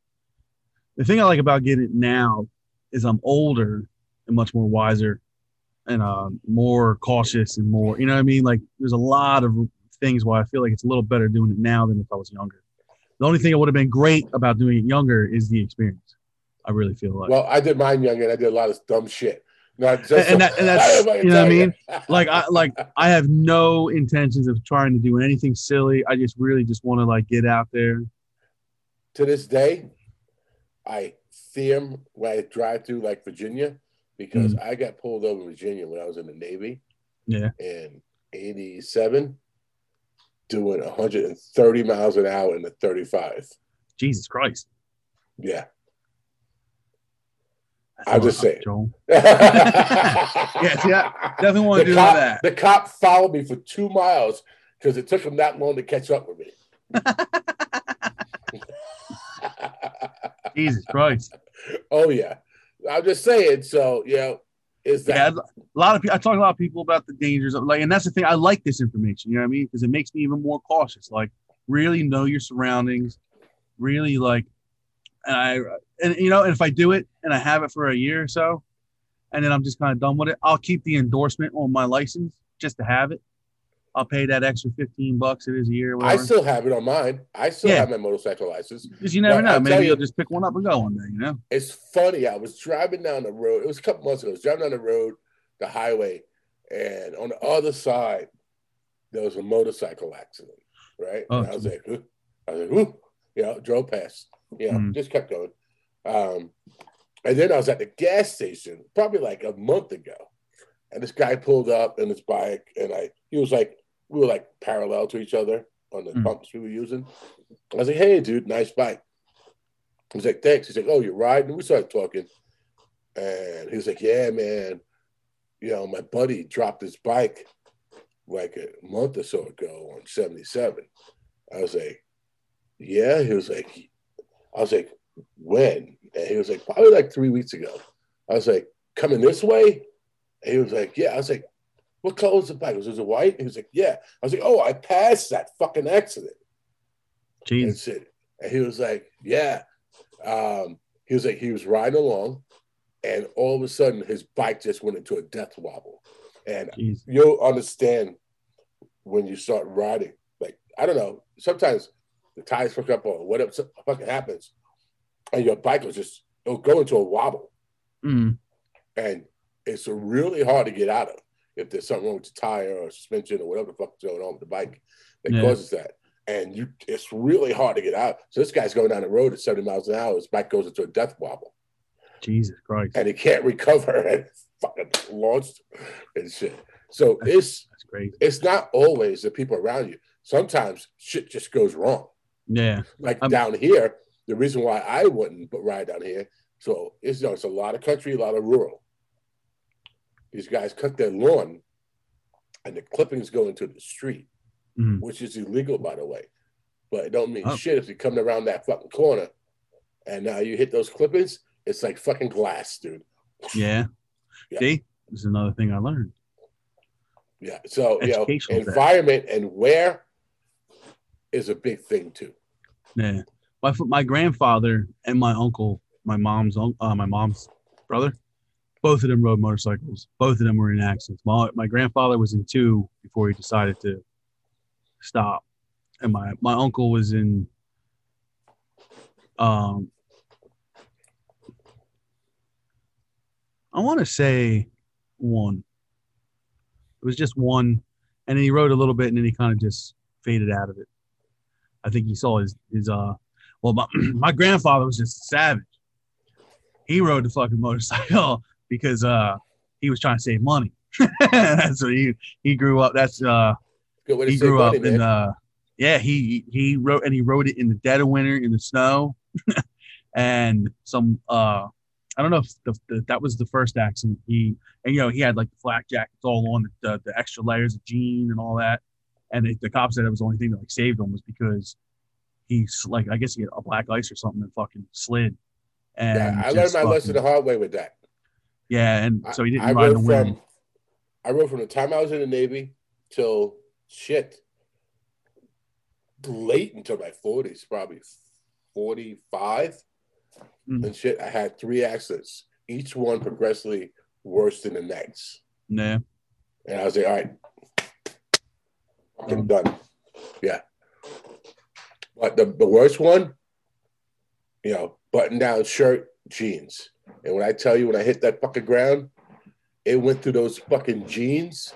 the thing I like about getting it now is I'm older and much more wiser and um, more cautious and more, you know what I mean? Like there's a lot of things why I feel like it's a little better doing it now than if I was younger. The only thing that would have been great about doing it younger is the experience. I really feel like. Well, I did mine young and I did a lot of dumb shit. Not just And- that- and that's- you know what I mean? like I like I have no intentions of trying to do anything silly. I just really just want to like get out there. to this day, I fear when I drive through like Virginia because mm. I got pulled over in Virginia when I was in the Navy Yeah. in 87 doing 130 miles an hour in the 35. Jesus Christ. Yeah. I'm just saying. Joel. yeah, see, I definitely wanna the do cop, that. The cop followed me for two miles because it took him that long to catch up with me. Jesus Christ. oh yeah, I'm just saying. So you know, is Yeah, that I'd, a lot of people. I talk to a lot of people about the dangers of like, and that's the thing. I like this information. You know what I mean? Because it makes me even more cautious. Like, really know your surroundings. Really like, and I and you know, and if I do it and I have it for a year or so, and then I'm just kind of done with it, I'll keep the endorsement on my license just to have it. I'll pay that extra 15 bucks it is a year. Or I still have it on mine. I still Yeah. have my motorcycle license. Because you never But know. I'll Maybe you- you'll just pick one up and go one day. You know? It's funny. I was driving down the road. It was a couple months ago. I was driving down the road, the highway, and on the other side, there was a motorcycle accident. Right. Oh, and I was like, "Huh?" I was like, Whoo. you know, drove past. Know, Mm. just kept going. Um, and then I was at the gas station, probably like a month ago, and this guy pulled up in his bike, and I he was like, we were like parallel to each other on the Mm. pumps we were using. I was like, hey, dude, nice bike. He was like, thanks. He's like, oh, you're riding? And we started talking. And he was like, yeah, man. You know, my buddy dropped his bike like a month or so ago on 77. I was like, yeah. He was like, I was like, when? And he was like, probably like three weeks ago. I was like, coming this way? And he was like, yeah. I was like, what color was the bike? Was it white? He was like, yeah. I was like, oh, I passed that fucking accident and Jeez. said, and he was like, yeah. Um, he was like, he was riding along, and all of a sudden his bike just went into a death wobble. And Jeez. you'll understand when you start riding. Like, I don't know, sometimes the tires fuck up or whatever fucking happens, and your bike will just it'll go into a wobble. Mm. And it's really hard to get out of if there's something wrong with the tire or suspension or whatever the fuck's going on with the bike that Yeah. causes that. And you it's really hard to get out. So this guy's going down the road at 70 miles an hour, his bike goes into a death wobble Jesus Christ. and he can't recover and fucking launched and shit. So it's That's crazy. it's not always the people around you. Sometimes shit just goes wrong. Yeah. Like Um, down here, the reason why I wouldn't but ride down here, so it's you know, it's a lot of country, a lot of rural. These guys cut their lawn and the clippings go into the street, Mhm. which is illegal by the way. But it don't mean Oh. shit if you come around that fucking corner and now you hit those clippings, it's like fucking glass, dude. Yeah. Yeah. See, this is another thing I learned. Yeah. So you know, environment and where is a big thing too. Yeah. My my grandfather and my uncle, my mom's uh, my mom's brother, both of them rode motorcycles. Both of them were in accidents. My my grandfather was in two before he decided to stop, and my my uncle was in. Um, I want to say one. It was just one, and then he rode a little bit, and then he kind of just faded out of it. I think he saw his his uh well my, my grandfather was just a savage. He rode the fucking motorcycle because uh he was trying to save money. that's what he he grew up. That's uh Good way to he grew up money, in uh yeah he he wrote and he wrote it in the dead of winter in the snow and some uh I don't know if the, the, that was the first accident he and you know he had like the flak jackets all on the, the, the extra layers of jean and all that and the, the cop said that was the only thing that like saved him was because he's like I guess he had a black ice or something and fucking slid and yeah, I learned my lesson the fucking- hard way with that. yeah and so he didn't I ride the wind from I rode from the time I was in the Navy till shit late into my forties, probably forty five Mm. and shit. I had three accidents, each one progressively worse than the next. yeah And I was like, all right, I'm done. Yeah. But the, the worst one, you know, button down shirt, jeans. And when I tell you, when I hit that fucking ground, it went through those fucking jeans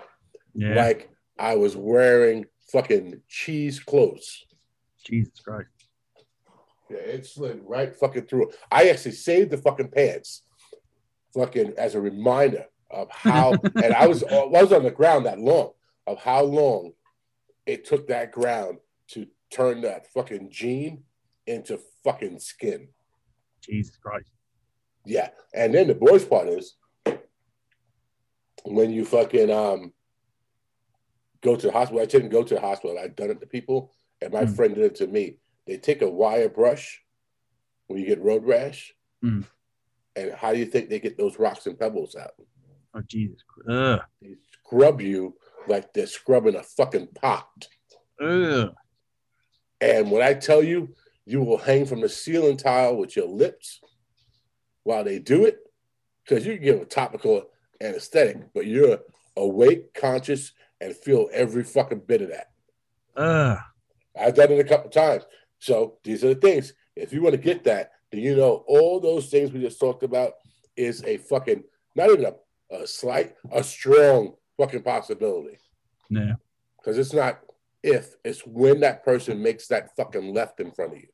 yeah like I was wearing fucking cheese clothes. Jesus Christ Yeah, it slid right fucking through. I actually saved the fucking pants, fucking as a reminder of how. and I was I was on the ground that long of how long it took that ground to turn that fucking jean into fucking skin. Jesus Christ Yeah, and then the worst part is when you fucking um go to the hospital. I didn't go to the hospital. I'd done it to people, and my Mm. friend did it to me. They take a wire brush when you get road rash, Mm. and how do you think they get those rocks and pebbles out? Oh Jesus. Ugh. They scrub you like they're scrubbing a fucking pot. Ugh. And when I tell you, you will hang from the ceiling tile with your lips while they do it, because you can give a topical anesthetic, but you're awake, conscious, and feel every fucking bit of that. I've done it a couple times. So these are the things. If you want to get that, then you know all those things we just talked about is a fucking not even a, a slight, a strong fucking possibility. Yeah. Because it's not if, it's when that person makes that fucking left in front of you.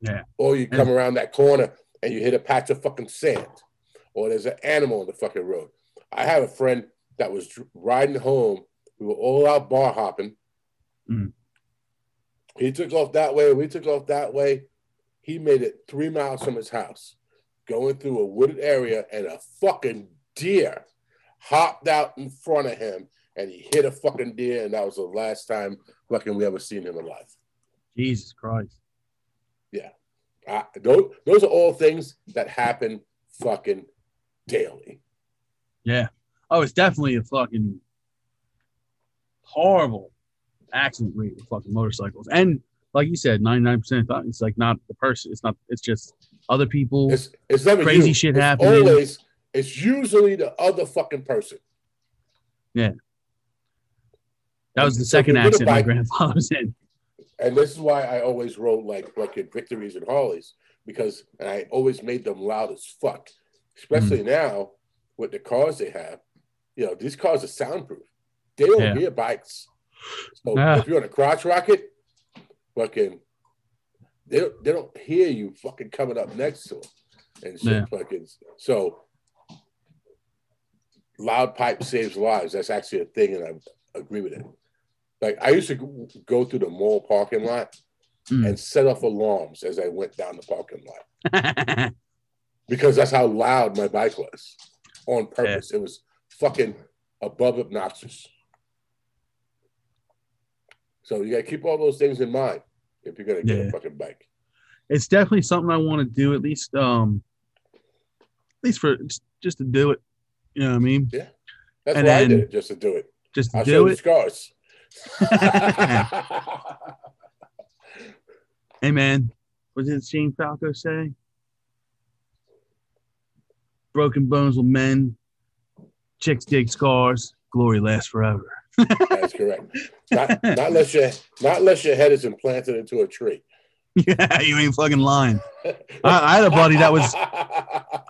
Yeah. Or you come around that corner and you hit a patch of fucking sand. Or there's an animal on the fucking road. I have a friend that was riding home. We were all out bar hopping. Mm. He took off that way. We took off that way. He made it three miles from his house, going through a wooded area, and a fucking deer hopped out in front of him, and he hit a fucking deer, and that was the last time fucking we ever seen him alive. Jesus Christ. Yeah. I, those, those are all things that happen fucking daily. Yeah. Oh, it's definitely a fucking horrible accident rate with fucking motorcycles. And like you said, 99% of thought it's like not the person. It's not, it's just other people. It's it's never Crazy you. shit It's happening. Always, it's usually the other fucking person. Yeah. That was the second you're accident my grandfather was in. And this is why I always wrote like fucking victories and Harleys because and I always made them loud as fuck. Especially now with the cars they have. You know, these cars are soundproof. They don't Yeah. hear bikes. So Ah. if you're on a crotch rocket, fucking they don't they don't hear you fucking coming up next to them and shit Yeah. fucking so loud pipe saves lives. That's actually a thing, and I agree with it. Like I used to go- through the mall parking lot Mm. and set off alarms as I went down the parking lot because that's how loud my bike was on purpose. It was fucking above obnoxious. So you gotta keep all those things in mind if you're gonna get Yeah. a fucking bike. it's definitely something I want to do at least, um, at least for just to do it. You know what I mean? Yeah. That's And why I did just to do it. Just to I'll do it. scars. Hey man, what did Shane Falco say? Broken bones will mend. Chicks dig scars. Glory lasts forever. That's correct. Not, not unless your not unless your head is implanted into a tree. yeah, you ain't fucking lying. I, I had a buddy that was.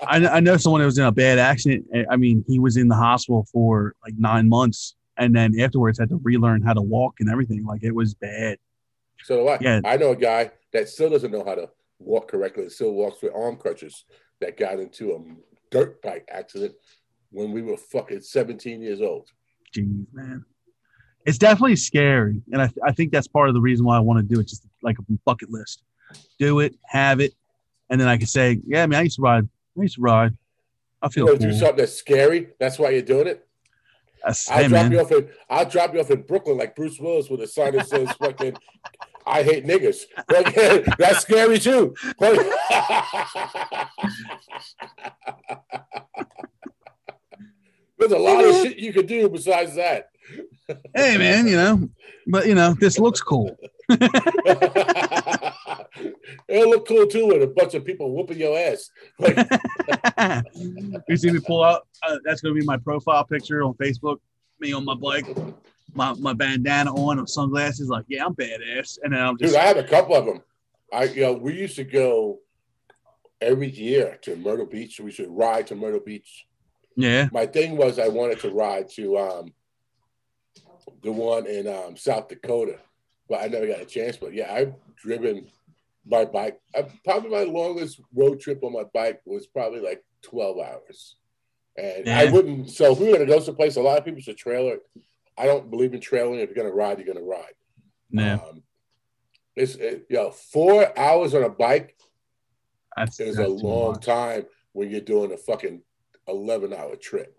I, I know someone that was in a bad accident. I- mean, he was in the hospital for like nine months, and then afterwards had to relearn how to walk and everything. Like it was bad. So do I. Yeah. I know a guy that still doesn't know how to walk correctly and still walks with arm crutches that got into a dirt bike accident when we were fucking 17 years old. Jeez, man. It's definitely scary, and I, I think that's part of the reason why I want to do it. Just like a bucket list, do it, have it, and then I can say, yeah, I mean, I used to ride. To ride. I You feel to cool. do something that's scary? That's why you're doing it. That's, I'll hey, drop man. you off in I'll drop you off in Brooklyn like Bruce Willis with a sign that says fucking I hate. Fucking- that's scary too. There's a lot of shit you could do besides that. Hey, man, you know, but you know, this looks cool. It'll look cool too with a bunch of people whooping your ass. Like, you see me pull out. Uh, that's gonna be my profile picture on Facebook. Me on my bike, my, my bandana on, with sunglasses. Like, yeah, I'm badass. And then I'm just dude, I have a couple of them. I, you know, we used to go every year to Myrtle Beach. We should ride to Myrtle Beach. yeah, My thing was I wanted to ride to um, the one in um, South Dakota, but I never got a chance. But yeah, I've driven my bike. I, probably my longest road trip on my bike was probably like 12 hours. And I wouldn't, so if we were going to go someplace, a lot of people should trailer. I don't believe in trailing. If you're going to ride, you're going to ride. yeah. Um, it's, it, you know, four hours on a bike That's, is that's a long much. time when you're doing a fucking 11 hour trip.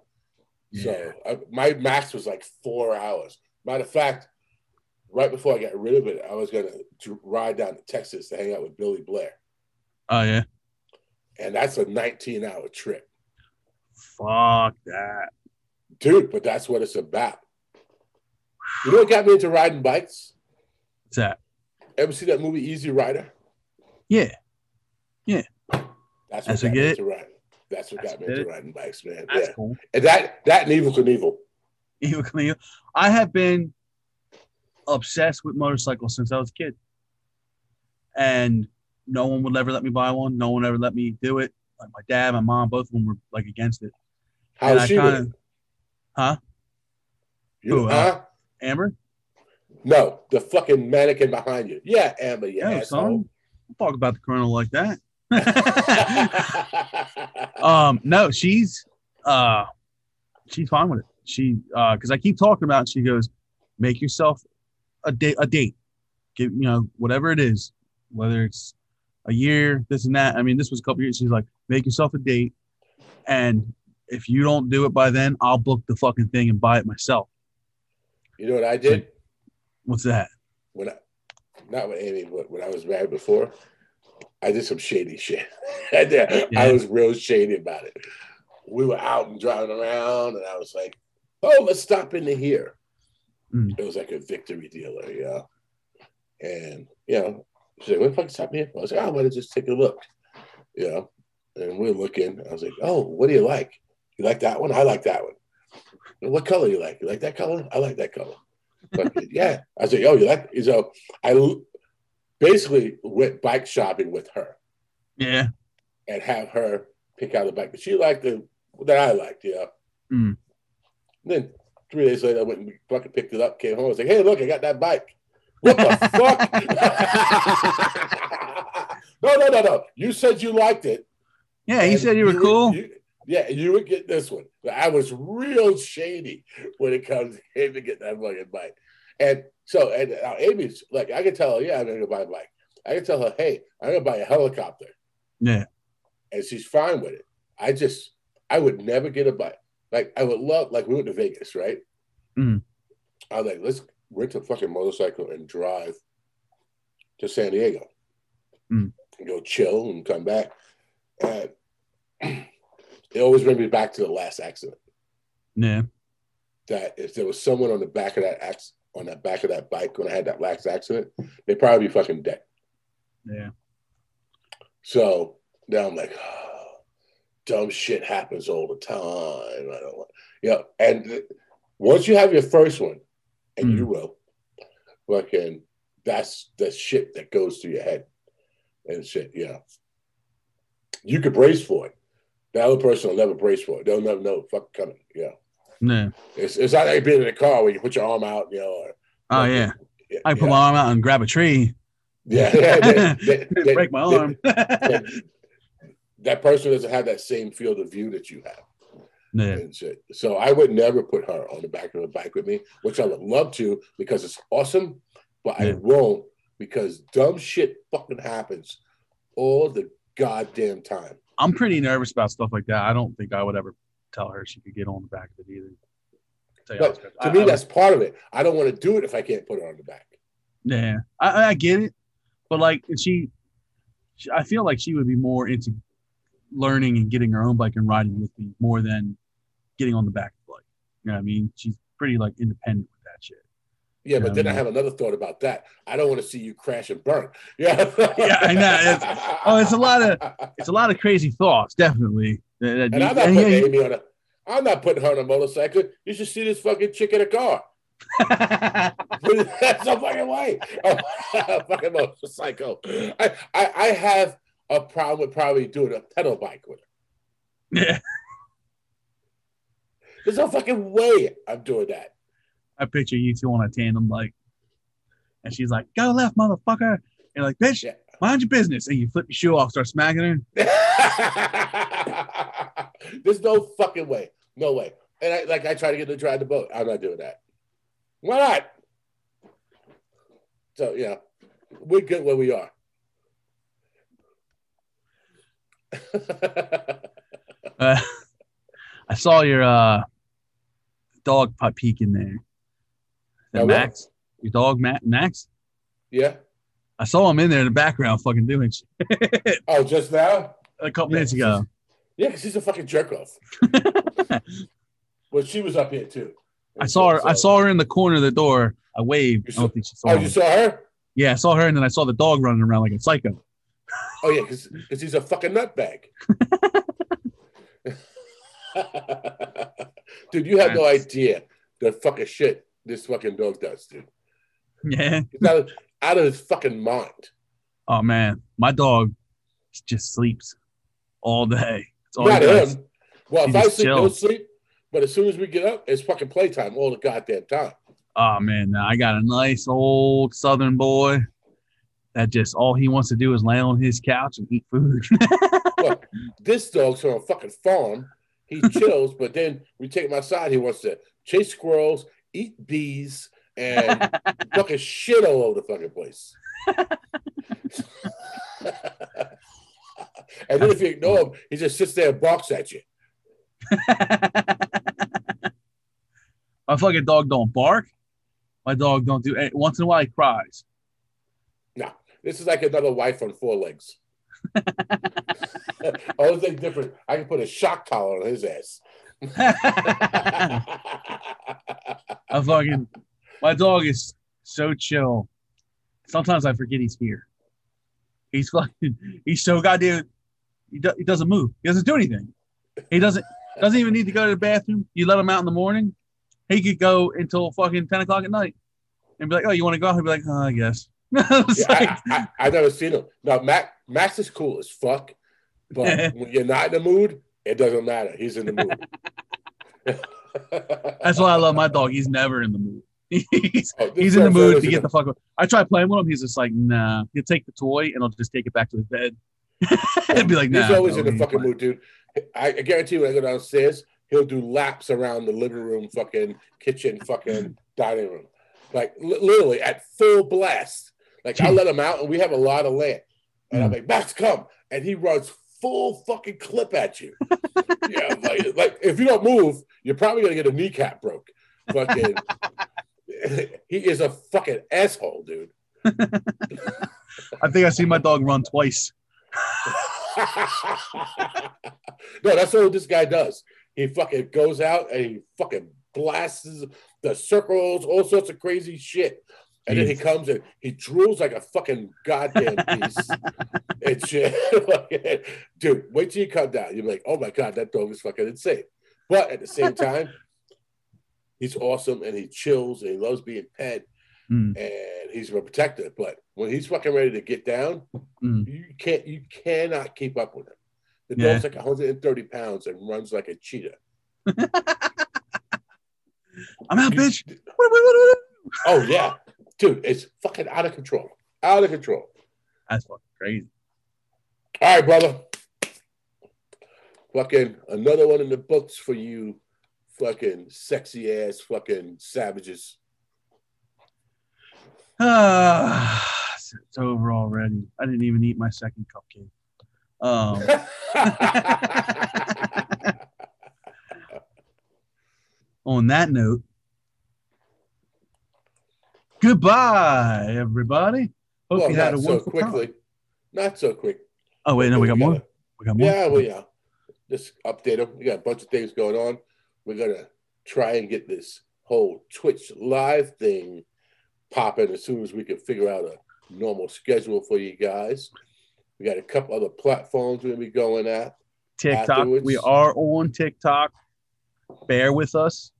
Yeah. So uh, my max was like four hours. Matter of fact, right before I got rid of it, I was going to ride down to Texas to hang out with Billy Blair. Oh yeah. And that's a 19 hour trip. Fuck that. dude. But that's what it's about. You know what got me into riding bikes? What's that? Ever see that movie Easy Rider? Yeah. Yeah. That's what That's got me into riding. That's what That's got me what into riding bikes, man. That's yeah, cool. and that that and Evel Knievel. Evel Knievel. I have been obsessed with motorcycles since I was a kid. And no one would ever let me buy one. No one ever let me do it. Like my dad, my mom, both of them were like against it. How's And I she kinda- Huh? You, Who, uh, huh? Amber? No, the fucking mannequin behind you. Yeah, Amber, you Yeah, asshole. son. Talk about the colonel like that. um, no, she's uh she's fine with it. She uh because I keep talking about it, she goes, make yourself a date a date. Give you know, whatever it is, whether it's a year, this and that. I mean, this was a couple years. She's like, make yourself a date. And if you don't do it by then, I'll book the fucking thing and buy it myself. you know what I did? What's that? when I, not with Amy, but when I was married before, I did some shady shit. I, did. I was real shady about it. We were out and driving around, and I was like, "Oh, let's stop into here." Mm. It was like a victory dealer, yeah. And you know, she's like, "What the fuck stop here?" I was like, "Oh, I to just take a look," you know. And we're looking. I was like, "Oh, what do you like? You like that one? I like that one. "And What color you like? You like that color? I like that color." But, yeah, I was like, "Oh, you like?" So I basically went bike shopping with her Yeah. and have her pick out the bike that she liked the that I liked, you know. Mm. Then three days later, I went and fucking picked it up, came home. I was like, "Hey, look, I got that bike." What the fuck? no, no, no, no. You said you liked it. Yeah, he said you were would- cool. you- yeah, you would get this one. I was real shady when it comes to him to get that fucking bike. And so, and uh, Amy's like, I can tell her, yeah, I'm gonna buy a bike. I can tell her, hey, I'm gonna buy a helicopter, yeah. and she's fine with it. I just, I would never get a bike. Like, I would love, like, we went to Vegas, right? Mhm. I was like, let's rent a fucking motorcycle and drive to San Diego Mm. and go chill and come back. And it always brings me back to the last accident. Yeah. That if there was someone on the back of that ax- on that back of that bike when I had that last accident, they'd probably be fucking dead. Yeah. So now I'm like, dumb shit happens all the time. I don't want, yeah. And once you have your first one, and Mm. you will, fucking, that's the shit that goes through your head and shit. Yeah. You could brace for it. The other person will never brace for it. They'll never know fuck coming. Yeah. Yeah. It's, it's not like being in a car where you put your arm out, you know. Or, Oh yeah. yeah, I put yeah. my arm out and grab a tree. Yeah, yeah, they- they- they- break my arm. That, person doesn't have that same field of view that you have yeah. So I would never put her on the back of a bike with me, which I would love to because it's awesome, but I won't because dumb shit fucking happens all the goddamn time. I'm pretty nervous about stuff like that. I don't think I would ever tell her she could get on the back of it either. But to I- me, I- that's part of it. I don't want to do it if I can't put her on the back. yeah, I, I get it, but like she, she, I feel like she would be more into learning and getting her own bike and riding with me more than getting on the back of the bike. You know what I mean? She's pretty like independent with that shit. Yeah, but then I man. have another thought about that. I don't want to see you crash and burn. Yeah, Yeah, I know. oh, it's a lot of- It's a lot of crazy thoughts, definitely. And I'm not putting yeah, Amy on a. I'm not putting her on a motorcycle. You should see this fucking chick in a car. That's no fucking way. A fucking motorcycle. I, I I have a problem with probably doing a pedal bike with her. yeah. There's no fucking way I'm doing that. I picture you two on a tandem bike, and she's like, "Go left, motherfucker!" And you're like, "Bitch, Yeah. mind your business!" And you flip your shoe off, start smacking her. There's no fucking way. No way. And I like I try to get her to drive the boat. I'm not doing that. Why not? So yeah, we're good where we are. Uh, I saw your uh, dog peek in there. That? Max? Your dog, Matt, Max? yeah. I saw him in there in the background, fucking doing shit Oh, just now? a couple Yeah, minutes ago. Yeah, because he's a fucking jerk off. well, she was up here too. I saw her. I saw her in the corner of the door. I waved. You I don't think she saw Oh, you saw her? Yeah, I saw her, and then I saw the dog running around like a psycho. Oh yeah, because he's a fucking nutbag. dude, you have no idea the fucking shit this fucking dog does, dude. Yeah. He's out of, out of his fucking mind. Oh man, my dog just sleeps all day. That's all Not him. Well, He if I sleep, he'll sleep. But as soon as we get up, it's fucking playtime all the goddamn time. Oh man, I got a nice old Southern boy that just all he wants to do is lay on his couch and eat food. Look, this dog's on a fucking farm. He chills, but then we take him outside. He wants to chase squirrels, eat bees, and fucking shit all over the fucking place. and then if you ignore him, he just sits there and barks at you. my fucking dog don't bark. My dog don't do. any- Once in a while, he cries. No, this is like another wife on four legs. Only thing different, I can put a shock collar on his ass. I fucking my dog is so chill. Sometimes I forget he's here. He's fucking he's so goddamn he, do, he doesn't move. He doesn't do anything. He doesn't doesn't even need to go to the bathroom. You let him out in the morning, he could go until fucking ten o'clock at night and be like, "Oh, you want to go?" out? He'd be like, "Oh, I guess." Yeah, like- I, I, I've never seen him. Now, Max, Max is cool as fuck, but when you're not in the mood, it doesn't matter. He's in the mood. that's why I love my dog. He's never in the mood. He's Oh, he's in the mood to get the fuck. I try playing with him. He's just like, nah. He'll take the toy and I'll just take it back to his bed. and be like, nah. He's always no, in the fucking fine." mood, dude. I, I guarantee you, when I go downstairs, he'll do laps around the living room, fucking kitchen, fucking dining room, like li- literally at full blast. Like I let him out, and we have a lot of land, and. I'm hmm. like, Max, come, and he runs full fucking clip at you. yeah, like, like if you don't move, you're probably gonna get a kneecap broke. Fucking, he is a fucking asshole, dude. I think I see my dog run twice. no, that's what this guy does. He fucking goes out and he fucking blasts the circles, all sorts of crazy shit. And then he comes and he drools like a fucking goddamn beast. and shit. Dude, wait till you come down. You're like, oh my God, that dog is fucking insane. But at the same time, he's awesome and he chills and he loves being pet Mm, and he's a protector. But when he's fucking ready to get down, mm. you can't you cannot keep up with him. The Yeah. dog's like 130 pounds and runs like a cheetah. I'm out, bitch. Oh yeah, dude, it's fucking out of control. Out of control. That's fucking crazy. All right, brother. Fucking another one in the books for you, fucking sexy ass fucking savages. It's it's over already. I didn't even eat my second cupcake. Um, on that note, goodbye, everybody. Hope well, you had a not so quickly. time. Not so quick. Oh wait, no, we got more. gotta- We got more. Yeah, well, yeah. Just update them. We got a bunch of things going on. We're gonna try and get this whole Twitch live thing popping as soon as we can figure out a normal schedule for you guys. We got a couple other platforms we're gonna be going at. TikTok. afterwards. We are on TikTok. Bear with us.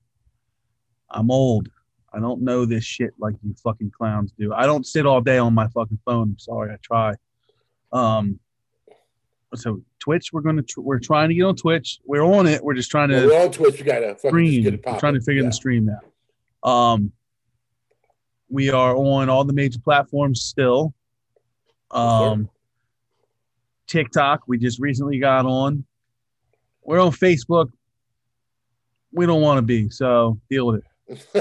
I'm old. I don't know this shit like you fucking clowns do. I don't sit all day on my fucking phone. I'm sorry, I try. Um. So Twitch, we're gonna tr- we're trying to get on Twitch. We're on it. We're just trying to We're on Twitch. We gotta stream. get We're trying to figure Yeah. the stream out. Um. We are on all the major platforms still. Um. TikTok, we just recently got on. We're on Facebook. We don't want to be, so deal with it.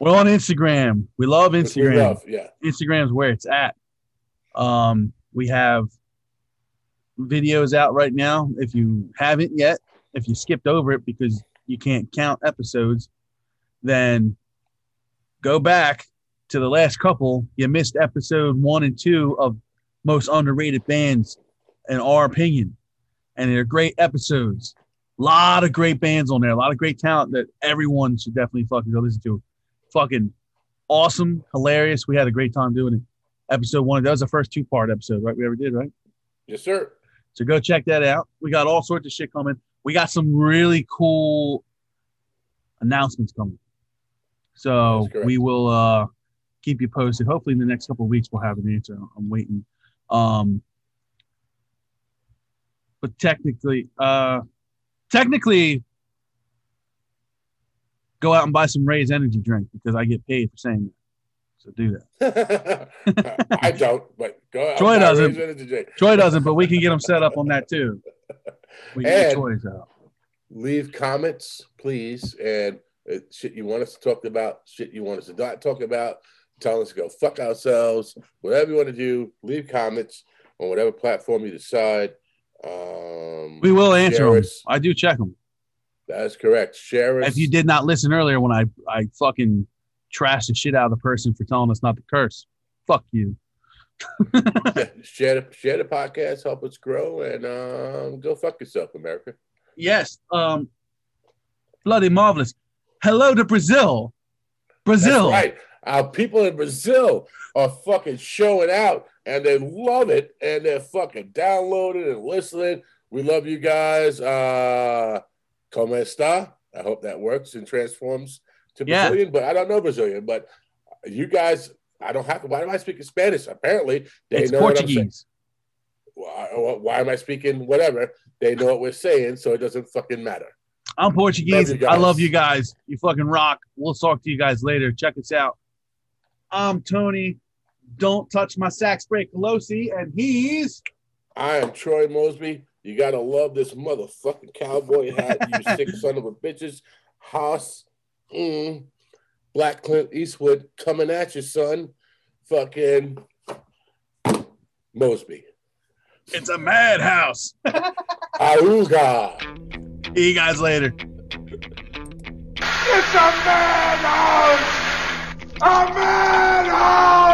We're on Instagram. We love We Instagram. love, yeah. Instagram's where it's at. Um, we have videos out right now. If you haven't yet, if you skipped over it because you can't count episodes, then go back to the last couple. You missed episode one and two of most underrated bands, in our opinion. and they're great episodes. A lot of great bands on there, a lot of great talent that everyone should definitely fucking go listen to. Fucking awesome, hilarious. We had a great time doing it. Episode one, that was the first two part episode, right? We ever did, right? Yes, sir. So go check that out. We got all sorts of shit coming. We got some really cool announcements coming. So we will uh keep you posted. Hopefully in the next couple of weeks we'll have an answer. I'm waiting. Um but technically, uh technically go out and buy some Ray's energy drink because I get paid for saying that. So do that. I don't, but go. Troy I'm doesn't. raising it today. Troy doesn't, but we can get them set up on that too. We can get And- Troy's out. Leave comments, please, and uh, shit you want us to talk about, shit you want us to not talk about. Tell us to go fuck ourselves. Whatever you want to do, leave comments on whatever platform you decide. Um, We will answer them. I do check them. That's correct. Share us. If you did not listen earlier when I I fucking trashed the shit out of the person for telling us not to curse, fuck you. share the share the podcast, help us grow, and um, go fuck yourself, America. Yes. Um. Bloody marvelous. Hello to Brazil. Brazil. That's right. Our people in Brazil are fucking showing out and they love it and they're fucking downloading and listening. We love you guys. Uh Como esta? I hope that works and transforms to Yeah. Brazilian, but I don't know Brazilian. But you guys, I don't have to. Why am I speaking Spanish? Apparently, they It's know what I'm saying. Portuguese. Why, why am I speaking whatever? They know what we're saying, so it doesn't fucking matter. I'm Portuguese. Love I love you guys. You fucking rock. We'll talk to you guys later. Check us out. I'm Tony. Don't touch my sax break Pelosi, and he's I am Troy Mosby. You gotta love this motherfucking cowboy hat, you sick son of a bitches. Haas, mm, Black Clint Eastwood coming at you, son. Fucking Mosby. it's a madhouse. Auga. See you guys later. It's a madhouse! a madhouse!